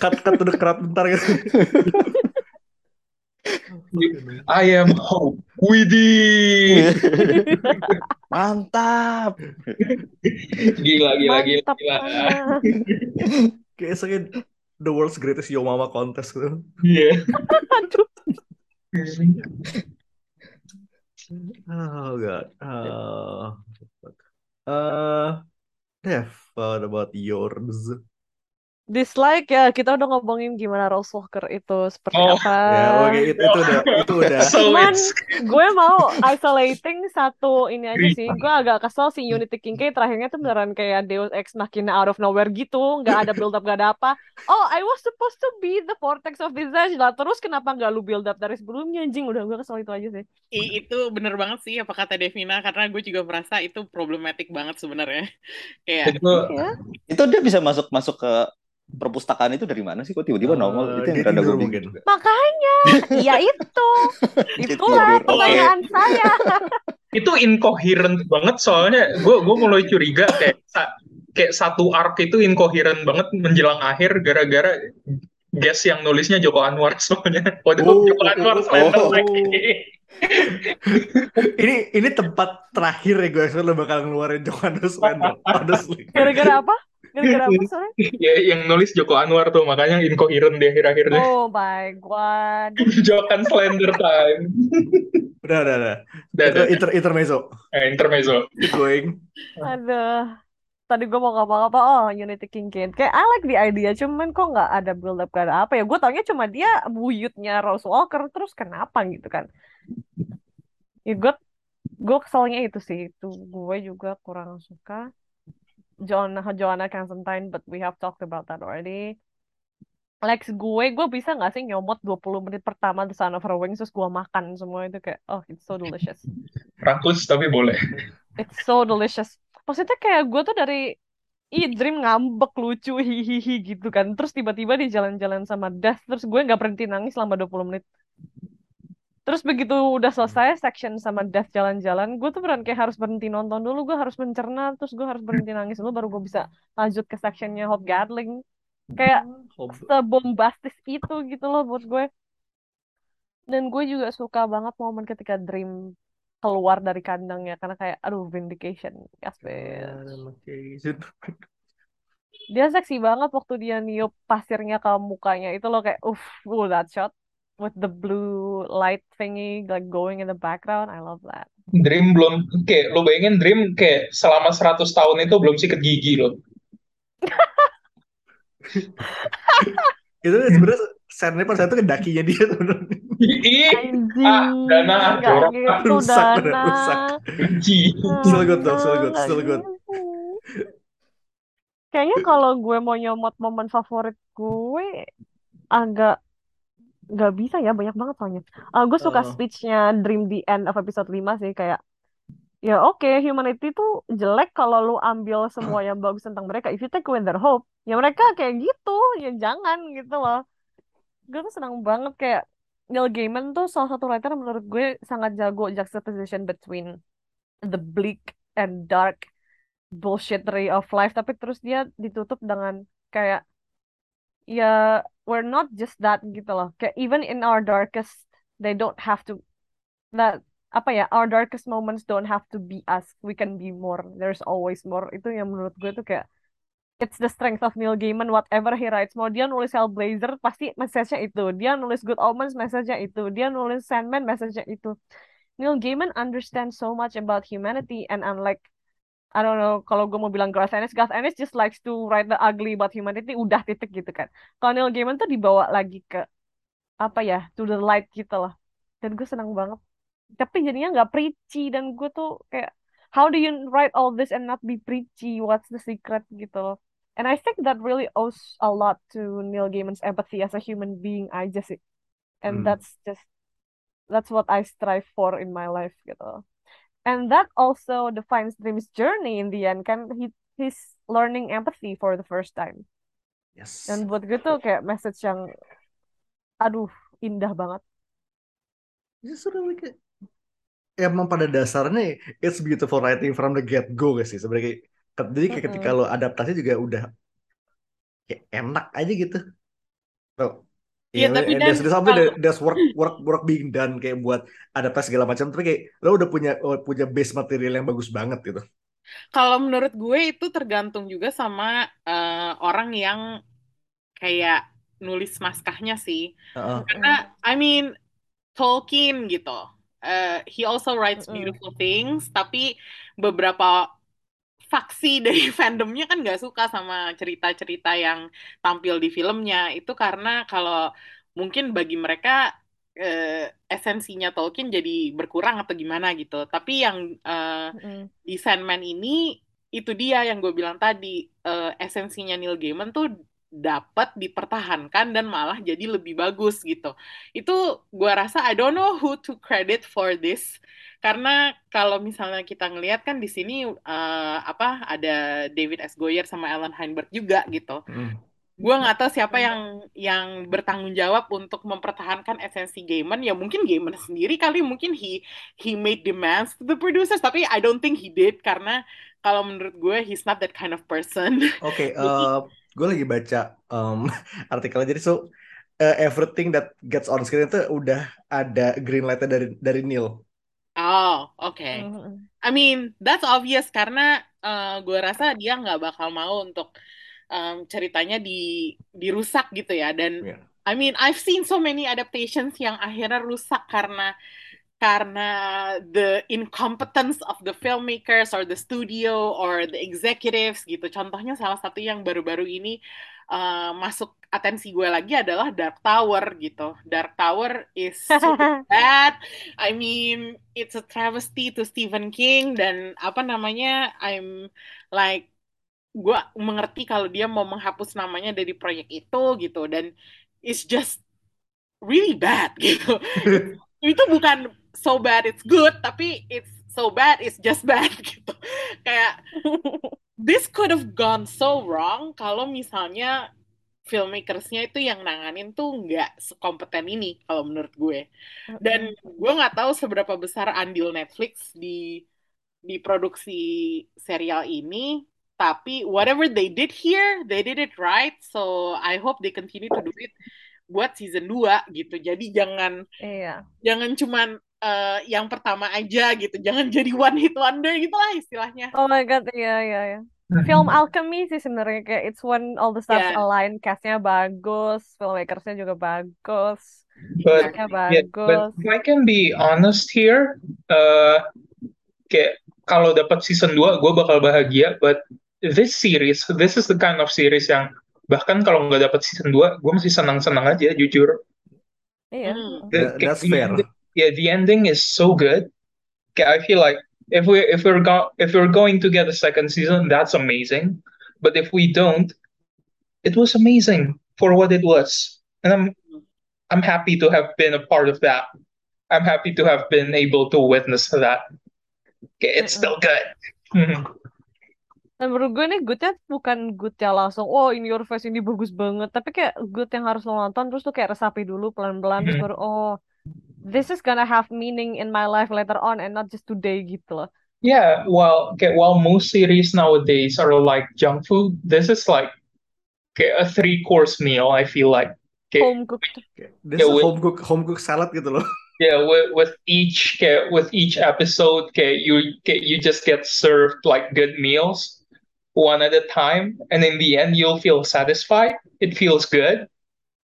A: Cut, cut to the crowd bentar gitu.
B: I am hope Widih
E: mantap
B: gila gila gila
C: Mantap
B: gila
C: banget.
A: Kayak esoknya the world's greatest Yo Mama contest gitu.
B: Iya.
A: Oh god. Uh, uh, Dev, what about yours?
C: Dislike ya kita udah ngomongin gimana Rose Walker itu seperti
B: Oh.
C: apa.
A: Ya, oke itu, itu udah itu udah.
B: So
C: Cuman
B: it's
C: gue mau isolating satu ini aja sih. Gue agak kesel si Unity Kincaid terakhirnya tuh beneran kayak Deus Ex Machina out of nowhere gitu. Nggak ada build up, nggak ada apa. Oh, I was supposed to be the vortex of visage lah. Terus kenapa nggak lu build up dari sebelumnya anjing? Udah gue kesel itu aja sih.
D: I- itu bener banget sih apa kata Devina karena gue juga merasa itu problematik banget sebenarnya. Kayak
B: itu
C: Ya.
E: Itu dia bisa masuk masuk ke perpustakaan itu dari mana sih? Kok tiba-tiba nongol?
A: Eh,
E: Itu yang rada gue
A: mungkin.
E: bingung juga.
C: Makanya, ya itu. Itulah pertanyaan saya.
B: itu incoherent banget soalnya gue gue mulai curiga kayak sa- kayak satu arc itu incoherent banget menjelang akhir gara-gara guest yang nulisnya Joko Anwar soalnya. Waduh,
A: Oh,
B: Joko
A: oh,
B: Anwar
A: oh, oh.
B: lagi.
A: Ini ini tempat terakhir ya gue lo bakal ngeluarin Slender. Honestly.
C: Gara-gara apa? Gara-gara apa soalnya?
B: ya yang nulis Joko Anwar tuh makanya incoherent di akhir-akhir deh.
C: Oh my god.
B: Jokan slender time.
A: Udah udah udah.
B: Udah,
A: Itu
B: udah.
A: inter intermezzo.
B: Eh, intermezzo.
A: Keep going.
C: Aduh. Tadi gue mau ngomong apa? Oh, Unity Kincaid. Kayak I like the idea, cuman kok nggak ada build up, gak ada apa ya. Gue taunya cuma dia buyutnya Rose Walker, terus kenapa gitu kan. Ya gue, gue keselnya itu sih. Itu gue juga kurang suka. Joanna, Joanna Constantine, but we have talked about that already. Lex gue, gue bisa nggak sih nyomot 20 menit pertama The Son of Her Wings, terus gue makan semua itu kayak, oh, it's so delicious.
B: Rakus tapi boleh.
C: It's so delicious. Maksudnya kayak gue tuh dari Ih, Dream ngambek lucu hihihi gitu kan. Terus tiba-tiba dia jalan-jalan sama Death. Terus gue nggak berhenti nangis selama 20 menit. Terus begitu udah selesai section sama Death jalan-jalan, gue tuh beneran kayak harus berhenti nonton dulu. Gue harus mencerna, terus gue harus berhenti nangis dulu baru gue bisa lanjut ke sectionnya Hope Gatling. Kayak sebombastis itu gitu loh buat gue. Dan gue juga suka banget momen ketika Dream keluar dari kandangnya karena kayak aduh vindication yes bitch. dia seksi banget waktu dia niup pasirnya ke mukanya itu loh kayak uff that shot with the blue light thingy like going in the background I love that
B: Dream belum kayak lo bayangin Dream kayak selama 100 tahun itu belum sikat gigi loh.
A: itu sebenarnya sennya pas itu ke dakinya dia
C: anjing
B: ah, Dana
C: nggak
B: jorok
C: gitu
A: Rusak, bener,
C: Dana
A: rusak.
B: benci.
A: Still good though, still good, still good.
C: gitu. kayaknya kalau gue mau nyomot momen favorit gue agak nggak bisa ya banyak banget soalnya. Ah, gue suka
A: Oh.
C: speechnya Dream the end of episode 5 sih kayak ya oke humanity tuh jelek kalau lu ambil semua yang bagus tentang mereka. If you take away their hope ya mereka kayak gitu. Ya jangan gitu loh. Gue tuh senang banget kayak Neil Gaiman tuh salah satu writer menurut gue sangat jago juxtaposition between the bleak and dark bullshit ray of life. Tapi terus dia ditutup dengan kayak ya we're not just that gitu loh. Kayak even in our darkest they don't have to that apa ya our darkest moments don't have to be us. We can be more. There's always more. Itu yang menurut gue tuh kayak it's the strength of Neil Gaiman whatever he writes mau. Dia nulis Hellblazer pasti message-nya itu. Dia nulis Good Omens message-nya itu. Dia nulis Sandman message-nya itu. Neil Gaiman understands so much about humanity and unlike I don't know kalau gue mau bilang Garth Ennis Garth Ennis just likes to write the ugly about humanity udah titik gitu kan. Kalau Neil Gaiman tuh dibawa lagi ke apa ya to the light gitu loh dan gue senang banget. Tapi jadinya nggak preachy dan gue tuh kayak how do you write all this and not be preachy? What's the secret gitu loh. And I think that really owes a lot to Neil Gaiman's empathy as a human being aja sih. And
A: Hmm.
C: that's just that's what I strive for in my life gitu and that also defines Dream's journey in the end kan he he's learning empathy for the first time
A: Yes.
C: dan buat gue tuh kayak message yang aduh indah banget
A: like a- emang pada dasarnya it's beautiful writing from the get go guys sih sebenarnya jadi kayak ketika
C: Mm-mm.
A: lo adaptasi juga udah kayak enak aja gitu oh
D: Iya, tapi dan
A: there's, something
D: kalau-
A: there's work work work being done kayak buat adaptasi segala macam tapi kayak lo udah punya oh, punya base material yang bagus banget gitu
D: Kalau menurut gue itu tergantung juga sama eh, orang yang kayak nulis naskahnya sih.
A: Heeh.
D: Karena I mean Tolkien gitu. eh, he also writes beautiful things, tapi beberapa faksi dari fandomnya kan nggak suka sama cerita-cerita yang tampil di filmnya itu karena kalau mungkin bagi mereka eh, esensinya Tolkien jadi berkurang atau gimana gitu tapi yang eh,
C: Mm-mm.
D: di Sandman ini itu dia yang gue bilang tadi eh, esensinya Neil Gaiman tuh dapat dipertahankan dan malah jadi lebih bagus gitu. Itu gue rasa I don't know who to credit for this. Karena kalau misalnya kita ngelihat kan di sini eh, apa ada David S. Goyer sama Alan Heinberg juga gitu.
A: Hmm.
D: gue nggak tahu siapa yang yang bertanggung jawab untuk mempertahankan esensi Gaiman ya mungkin Gaiman sendiri kali mungkin he he made demands to the producers tapi I don't think he did karena kalau menurut gue he's not that kind of person.
A: Oke,
D: jadi
A: eh, gue lagi baca em, artikelnya jadi so eh, everything that gets on screen itu udah ada green light-nya dari dari Neil.
D: oh oke
C: Mm-mm.
D: I mean that's obvious karena eh, gue rasa dia nggak bakal mau untuk em, ceritanya di dirusak gitu ya dan
A: Ya.
D: I mean I've seen so many adaptations yang akhirnya rusak karena karena the incompetence of the filmmakers or the studio or the executives gitu. Contohnya salah satu yang baru-baru ini uh, masuk atensi gue lagi adalah Dark Tower gitu. Dark Tower is super bad. I mean, it's a travesty to Stephen King dan apa namanya? I'm like gue mengerti kalau dia mau menghapus namanya dari proyek itu gitu dan it's just really bad gitu. itu bukan so bad it's good tapi it's so bad it's just bad gitu. Kayak this could have gone so wrong kalau misalnya filmmakersnya itu yang nanganin tuh nggak sekompeten ini kalau menurut gue. Dan gue nggak tahu seberapa besar andil Netflix di di produksi serial ini tapi whatever they did here they did it right so I hope they continue to do it buat season 2 gitu. Jadi jangan
C: Iya.
D: jangan cuman eh, yang pertama aja gitu jangan jadi one hit wonder gitu lah istilahnya
C: Oh my God, iya iya iya. Film Alchemy sih sebenarnya kayak it's when all the stars
D: Yeah.
C: align, castnya bagus, filmmakersnya juga bagus,
B: But yeah,
C: bagus.
B: but if I can be honest here, uh, kayak kalau dapat season 2 gue bakal bahagia, but this series, this is the kind of series yang bahkan kalau nggak dapat season 2, gue masih senang-senang aja jujur.
C: Iya.
D: Hmm.
B: The,
A: That- that's fair.
B: Yeah, the ending is so good. Kayak I feel like if we if we're go if we're going to get a second season, that's amazing. But if we don't, it was amazing for what it was, and I'm I'm happy to have been a part of that. I'm happy to have been able to witness that. Okay, it's still good. Mhm.
C: Dan menurut gue nih goodnya bukan good yang langsung, oh in your face ini bagus banget. Tapi kayak good yang harus lo nonton, terus tuh kayak resapi dulu pelan-pelan, terus
B: Mhm.
C: baru, oh this is gonna have meaning in my life later on and not just today gitu loh.
B: Yeah, well, okay, while most series nowadays are like junk food, this is like okay, a three course meal. I feel like okay,
C: Home cooked.
A: This
B: Yeah, we-
A: home cook home cook salad gitu loh.
B: yeah, with, with each okay, with each episode, okay, you okay, you just get served like good meals one at a time, and in the end, you'll feel satisfied. It feels good.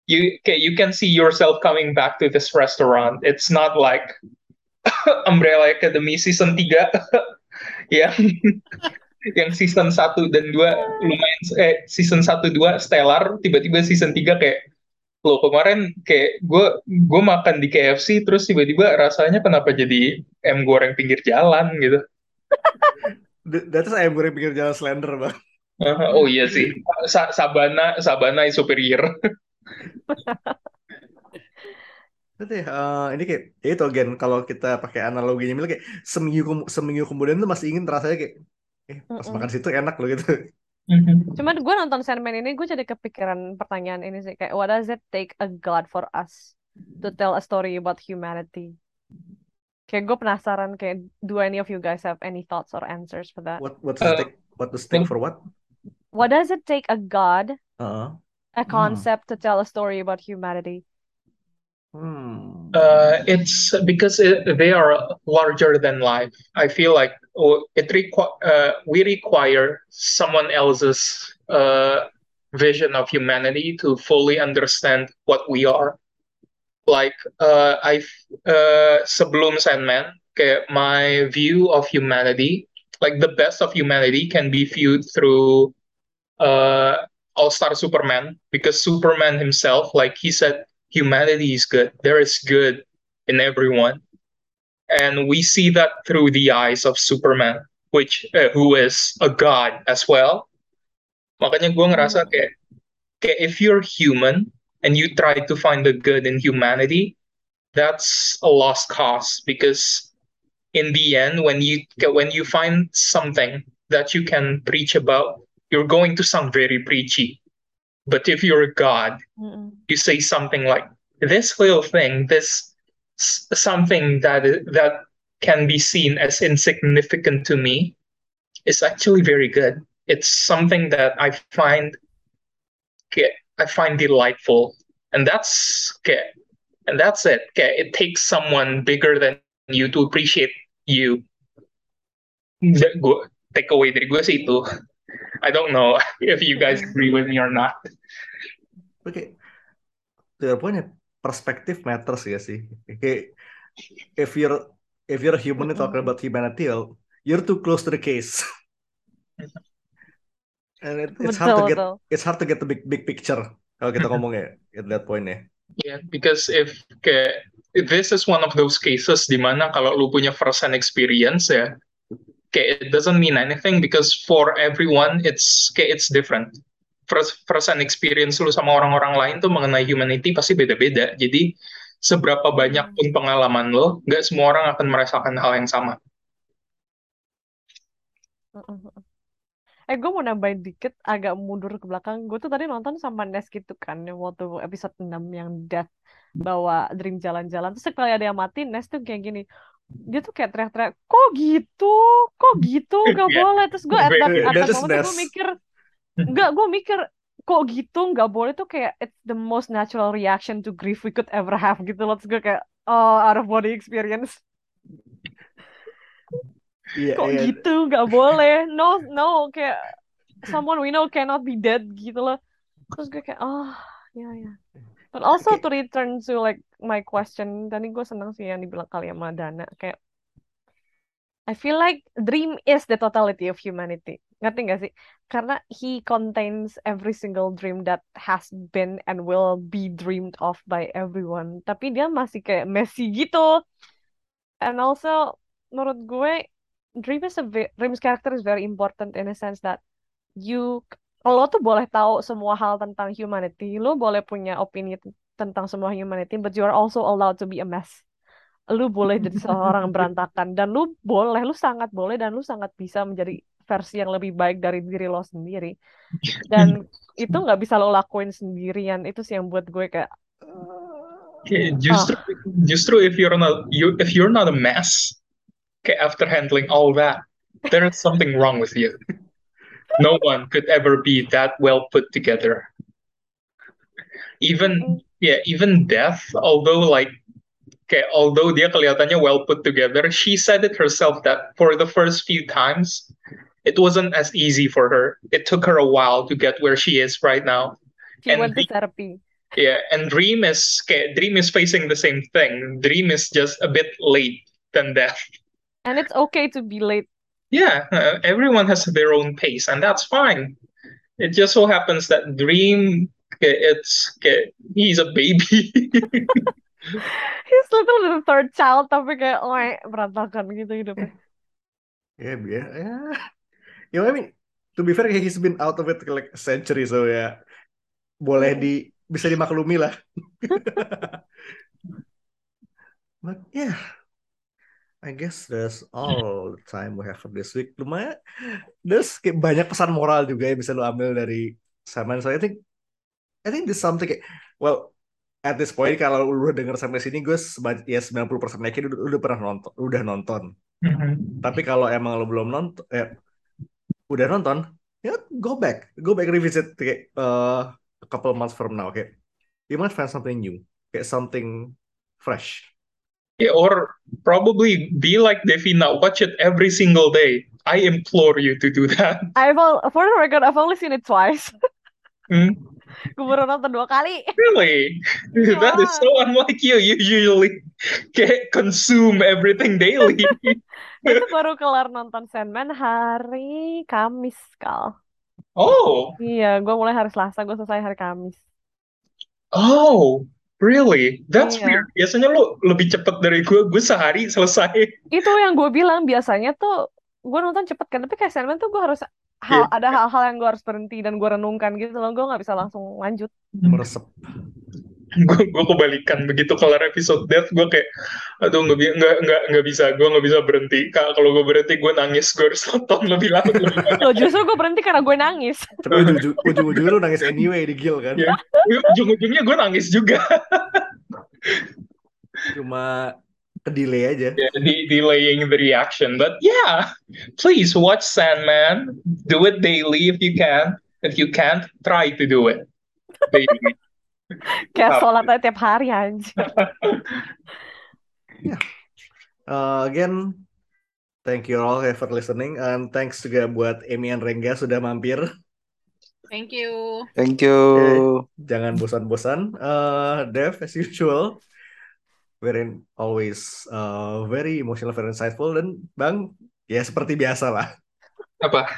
B: You okay, you can see yourself coming back to this restaurant. It's not like Umbrella Academy season 3 yang yang season 1 dan 2 lumayan eh season 1 2 stellar. Tiba-tiba season 3 kayak lo kemarin kayak gue gue makan di KFC terus tiba-tiba rasanya kenapa jadi em goreng pinggir jalan? Gitu.
A: Th- That is ayam goreng pinggir jalan slender bang.
B: Ah, oh iya sih. Sa- Sabana Sabana is superior
A: Itu ya, eh, ini kayak ya itu again kalau kita pakai analoginya misalnya kayak seminggu seminggu kemudian tuh masih ingin rasanya kayak eh pas
C: Mm-mm.
A: makan situ enak loh gitu.
C: Cuman gue nonton Sandman ini gue jadi kepikiran pertanyaan ini sih kayak what does it take a god for us to tell a story about humanity? Kayak gue penasaran kayak do any of you guys have any thoughts or answers for that?
A: What what's the
B: Uh,
A: stake what the stake for what?
C: What does it take a god,
A: Heeh.
C: A concept to tell a story about humanity?
A: Hmm.
B: Uh, it's because it, they are larger than life. I feel like oh, it requ- uh, we require someone else's uh, vision of humanity to fully understand what we are. Like uh, I uh, sebelum Sandman, kayak my view of humanity like the best of humanity can be viewed through uh, All Star Superman because Superman himself, like he said, humanity is good. There is good in everyone, and we see that through the eyes of Superman, which uh, who is a god as well. Makanya gue ngerasa kayak, kayak if you're human and you try to find the good in humanity, that's a lost cause because in the end, when you when you find something that you can preach about, you're going to sound very preachy. But if you're a God,
C: Mm-mm.
B: you say something like this little thing, this s- something that that can be seen as insignificant to me, is actually very good. It's something that I find okay, I find delightful, and that's okay, and that's it. Okay, it takes someone bigger than you to appreciate you. Da- gua- takeaway dari gue sih itu. I don't know if you guys agree with me or not.
A: Oke, to your point, perspektif matters ya sih. Kayak if you're if you're a human talking about humanity, well, you're too close to the case. And it, it's hard to get
C: betul.
A: it's hard to get the big big picture kalau kita ngomong ya at that point ya.
B: Yeah, because if kayak this is one of those cases di mana kalau lu punya first hand experience ya, kayak it doesn't mean anything because for everyone it's kayak it's different. First first hand experience lu sama orang-orang lain tuh mengenai humanity pasti beda-beda. Jadi seberapa banyak pun pengalaman lo, nggak semua orang akan merasakan hal yang sama.
C: Eh gue mau nambahin dikit agak mundur ke belakang. Gue tuh tadi nonton sama Nes gitu kan yang waktu episode 6 yang Death bawa Dream jalan-jalan. Terus sekali ada yang mati, Nes tuh kayak gini. Dia tuh kayak teriak-teriak, kok gitu? Kok gitu? Gak
B: Yeah.
C: boleh. Terus gue at that, at that moment tuh gue mikir, Enggak, gue mikir kok gitu nggak boleh tuh kayak it's the most natural reaction to grief we could ever have gitu loh. Terus gue kayak oh out of body experience.
A: Iya,
C: Kok
A: iya.
C: gitu nggak boleh? No, no, kayak someone we know cannot be dead gitu loh. Terus gue kayak oh ya ya. But also
A: Oke.
C: to return to like my question, tadi gue seneng sih yang dibilang kali sama Dana kayak I feel like dream is the totality of humanity. Ngerti gak sih? Karena he contains every single dream that has been and will be dreamed of by everyone. Tapi dia masih kayak messy gitu. And also, menurut gue, dream is a dream's character is very important in a sense that you lo tuh boleh tahu semua hal tentang humanity, lo boleh punya opini tentang semua humanity, but you are also allowed to be a mess. Lu boleh jadi seorang berantakan dan lu boleh, lu sangat boleh dan lu sangat bisa menjadi versi yang lebih baik dari diri lo sendiri. Dan itu nggak bisa lo lakuin sendirian. Itu sih yang buat gue kayak
B: Kayak justru justru if you're not you if you're not a mess, kayak after handling all that, there is something wrong with you. No one could ever be that well put together. Even yeah, even death, although like okay, although dia kelihatannya well put together, she said it herself that for the first few times, it wasn't as easy for her. It took her a while to get where she is right now.
C: she
B: And
C: went to therapy.
B: Yeah, and Dream is kayak Dream is facing the same thing. Dream is just a bit late than death.
C: And it's okay to be late.
B: Yeah, uh, everyone has their own pace, and that's fine. It just so happens that Dream, it's he's a baby.
C: He's literally the third child tapi kayak oh berantakan gitu hidupnya.
A: Ya, ya, ya. Ya, I mean, to be fair, he's been out of it like a century, so ya boleh di bisa dimaklumi lah. But yeah, I guess that's all the time we have for this week. Lumayan, there's kayak banyak pesan moral juga yang bisa lo ambil dari Sandman. So I think, I think this something kayak, well, at this point kalau lu udah denger sampai sini, gue ya 90% yakin udah, udah pernah nonton, udah nonton. Tapi kalau emang lo belum nonton, eh, udah nonton, ya go back, go back revisit kayak uh, a couple months from now, kayak you might find something new, kayak something fresh.
B: Yeah, or probably be like Devina, watch it every single day. I implore you to do that.
C: I've al- for the record I've only seen it twice.
B: Hmm?
C: Gue baru nonton dua kali.
B: Really? That is so unlike you. You usually kayak consume everything daily.
C: Tuh baru kelar nonton Sandman hari Kamis, Kal.
B: Oh,
C: Iya, gue mulai hari Selasa, gue selesai hari Kamis.
B: oh, really? That's
C: Iya.
B: weird. Biasanya lu lebih cepet dari gue, gue sehari selesai.
C: Itu yang gue bilang, biasanya tuh gue nonton cepet kan, tapi kayak Sandman tuh gue harus hal
B: Iya.
C: ada hal-hal yang gue harus berhenti dan gue renungkan gitu loh, gue nggak bisa langsung lanjut.
A: Meresep.
B: gue gue kebalikan. Begitu kelar episode death gue kayak aduh nggak nggak nggak nggak bisa. Gue nggak bisa berhenti. Kak, kalau gue berhenti gue nangis. Gue harus nonton lebih lama. Banyak
C: Loh justru gue berhenti karena gue nangis.
A: Ujung-ujungnya lu nangis anyway di Gil kan.
B: ya ujung-ujungnya gue nangis juga.
A: Cuma ke delay aja.
B: Ya, de- delaying the reaction. But yeah please watch Sandman. Do it daily if you can. If you can't try to do it daily
C: Kayak sholat aja tiap hari anjir.
A: Uh, again, thank you all for listening and thanks juga buat Amy and Rengga sudah mampir.
D: Thank you.
E: Thank you.
A: Jangan bosan-bosan. Uh, Dev, as usual, very always uh, very emotional, very insightful dan Bang, ya seperti biasa lah.
B: apa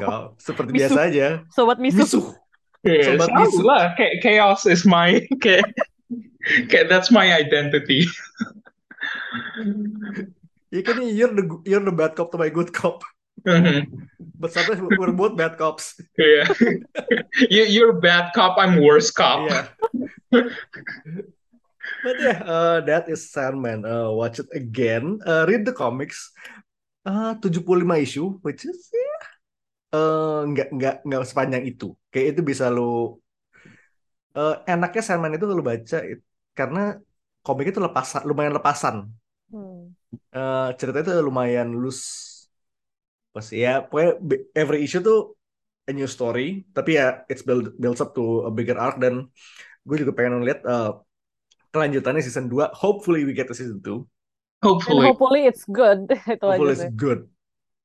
A: Kau seperti
C: Misu.
A: biasa aja.
C: Sobat misu.
A: Misuh.
B: Ya,
A: Sobat
B: selalu
A: misu.
B: lah kayak chaos is my kayak kayak that's my identity
A: Ya kan you're the you're the bad cop to my good cop.
B: Mhm.
A: But sometimes we're both bad cops.
B: Yeah. you, you're bad cop, I'm worse cop.
A: Yeah. But yeah, uh, that is Sandman. Uh, watch it again. Uh, read the comics. Uh, 75 issue, which is ya uh, nggak nggak nggak sepanjang itu. Kayak itu bisa lo uh, enaknya Sandman itu lo baca it- karena komik itu lepas lumayan lepasan.
C: Hmm.
A: Eh, ceritanya itu lumayan loose. Pas ya, pokoknya every issue tuh a new story, tapi ya it's build builds up to a bigger arc dan gue juga pengen ngeliat eh, kelanjutannya season 2. Hopefully we get to season 2.
C: And
B: Hopefully.
C: hopefully it's good. Itu
A: Hopefully it's good.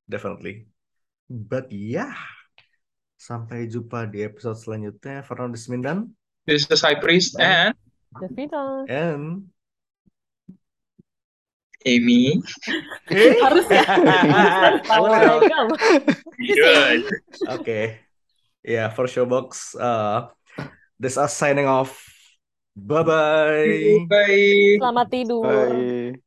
A: Definitely. But yeah. Sampai jumpa di episode selanjutnya. Fernando Desmindan
B: This is High Priest and
C: Devita.
A: and
B: Amy.
C: Harus ya.
B: Good.
A: Okay. Yeah, for Showbox. Uh, this is us signing off. Bye bye.
B: Bye.
C: Selamat tidur.
E: Bye.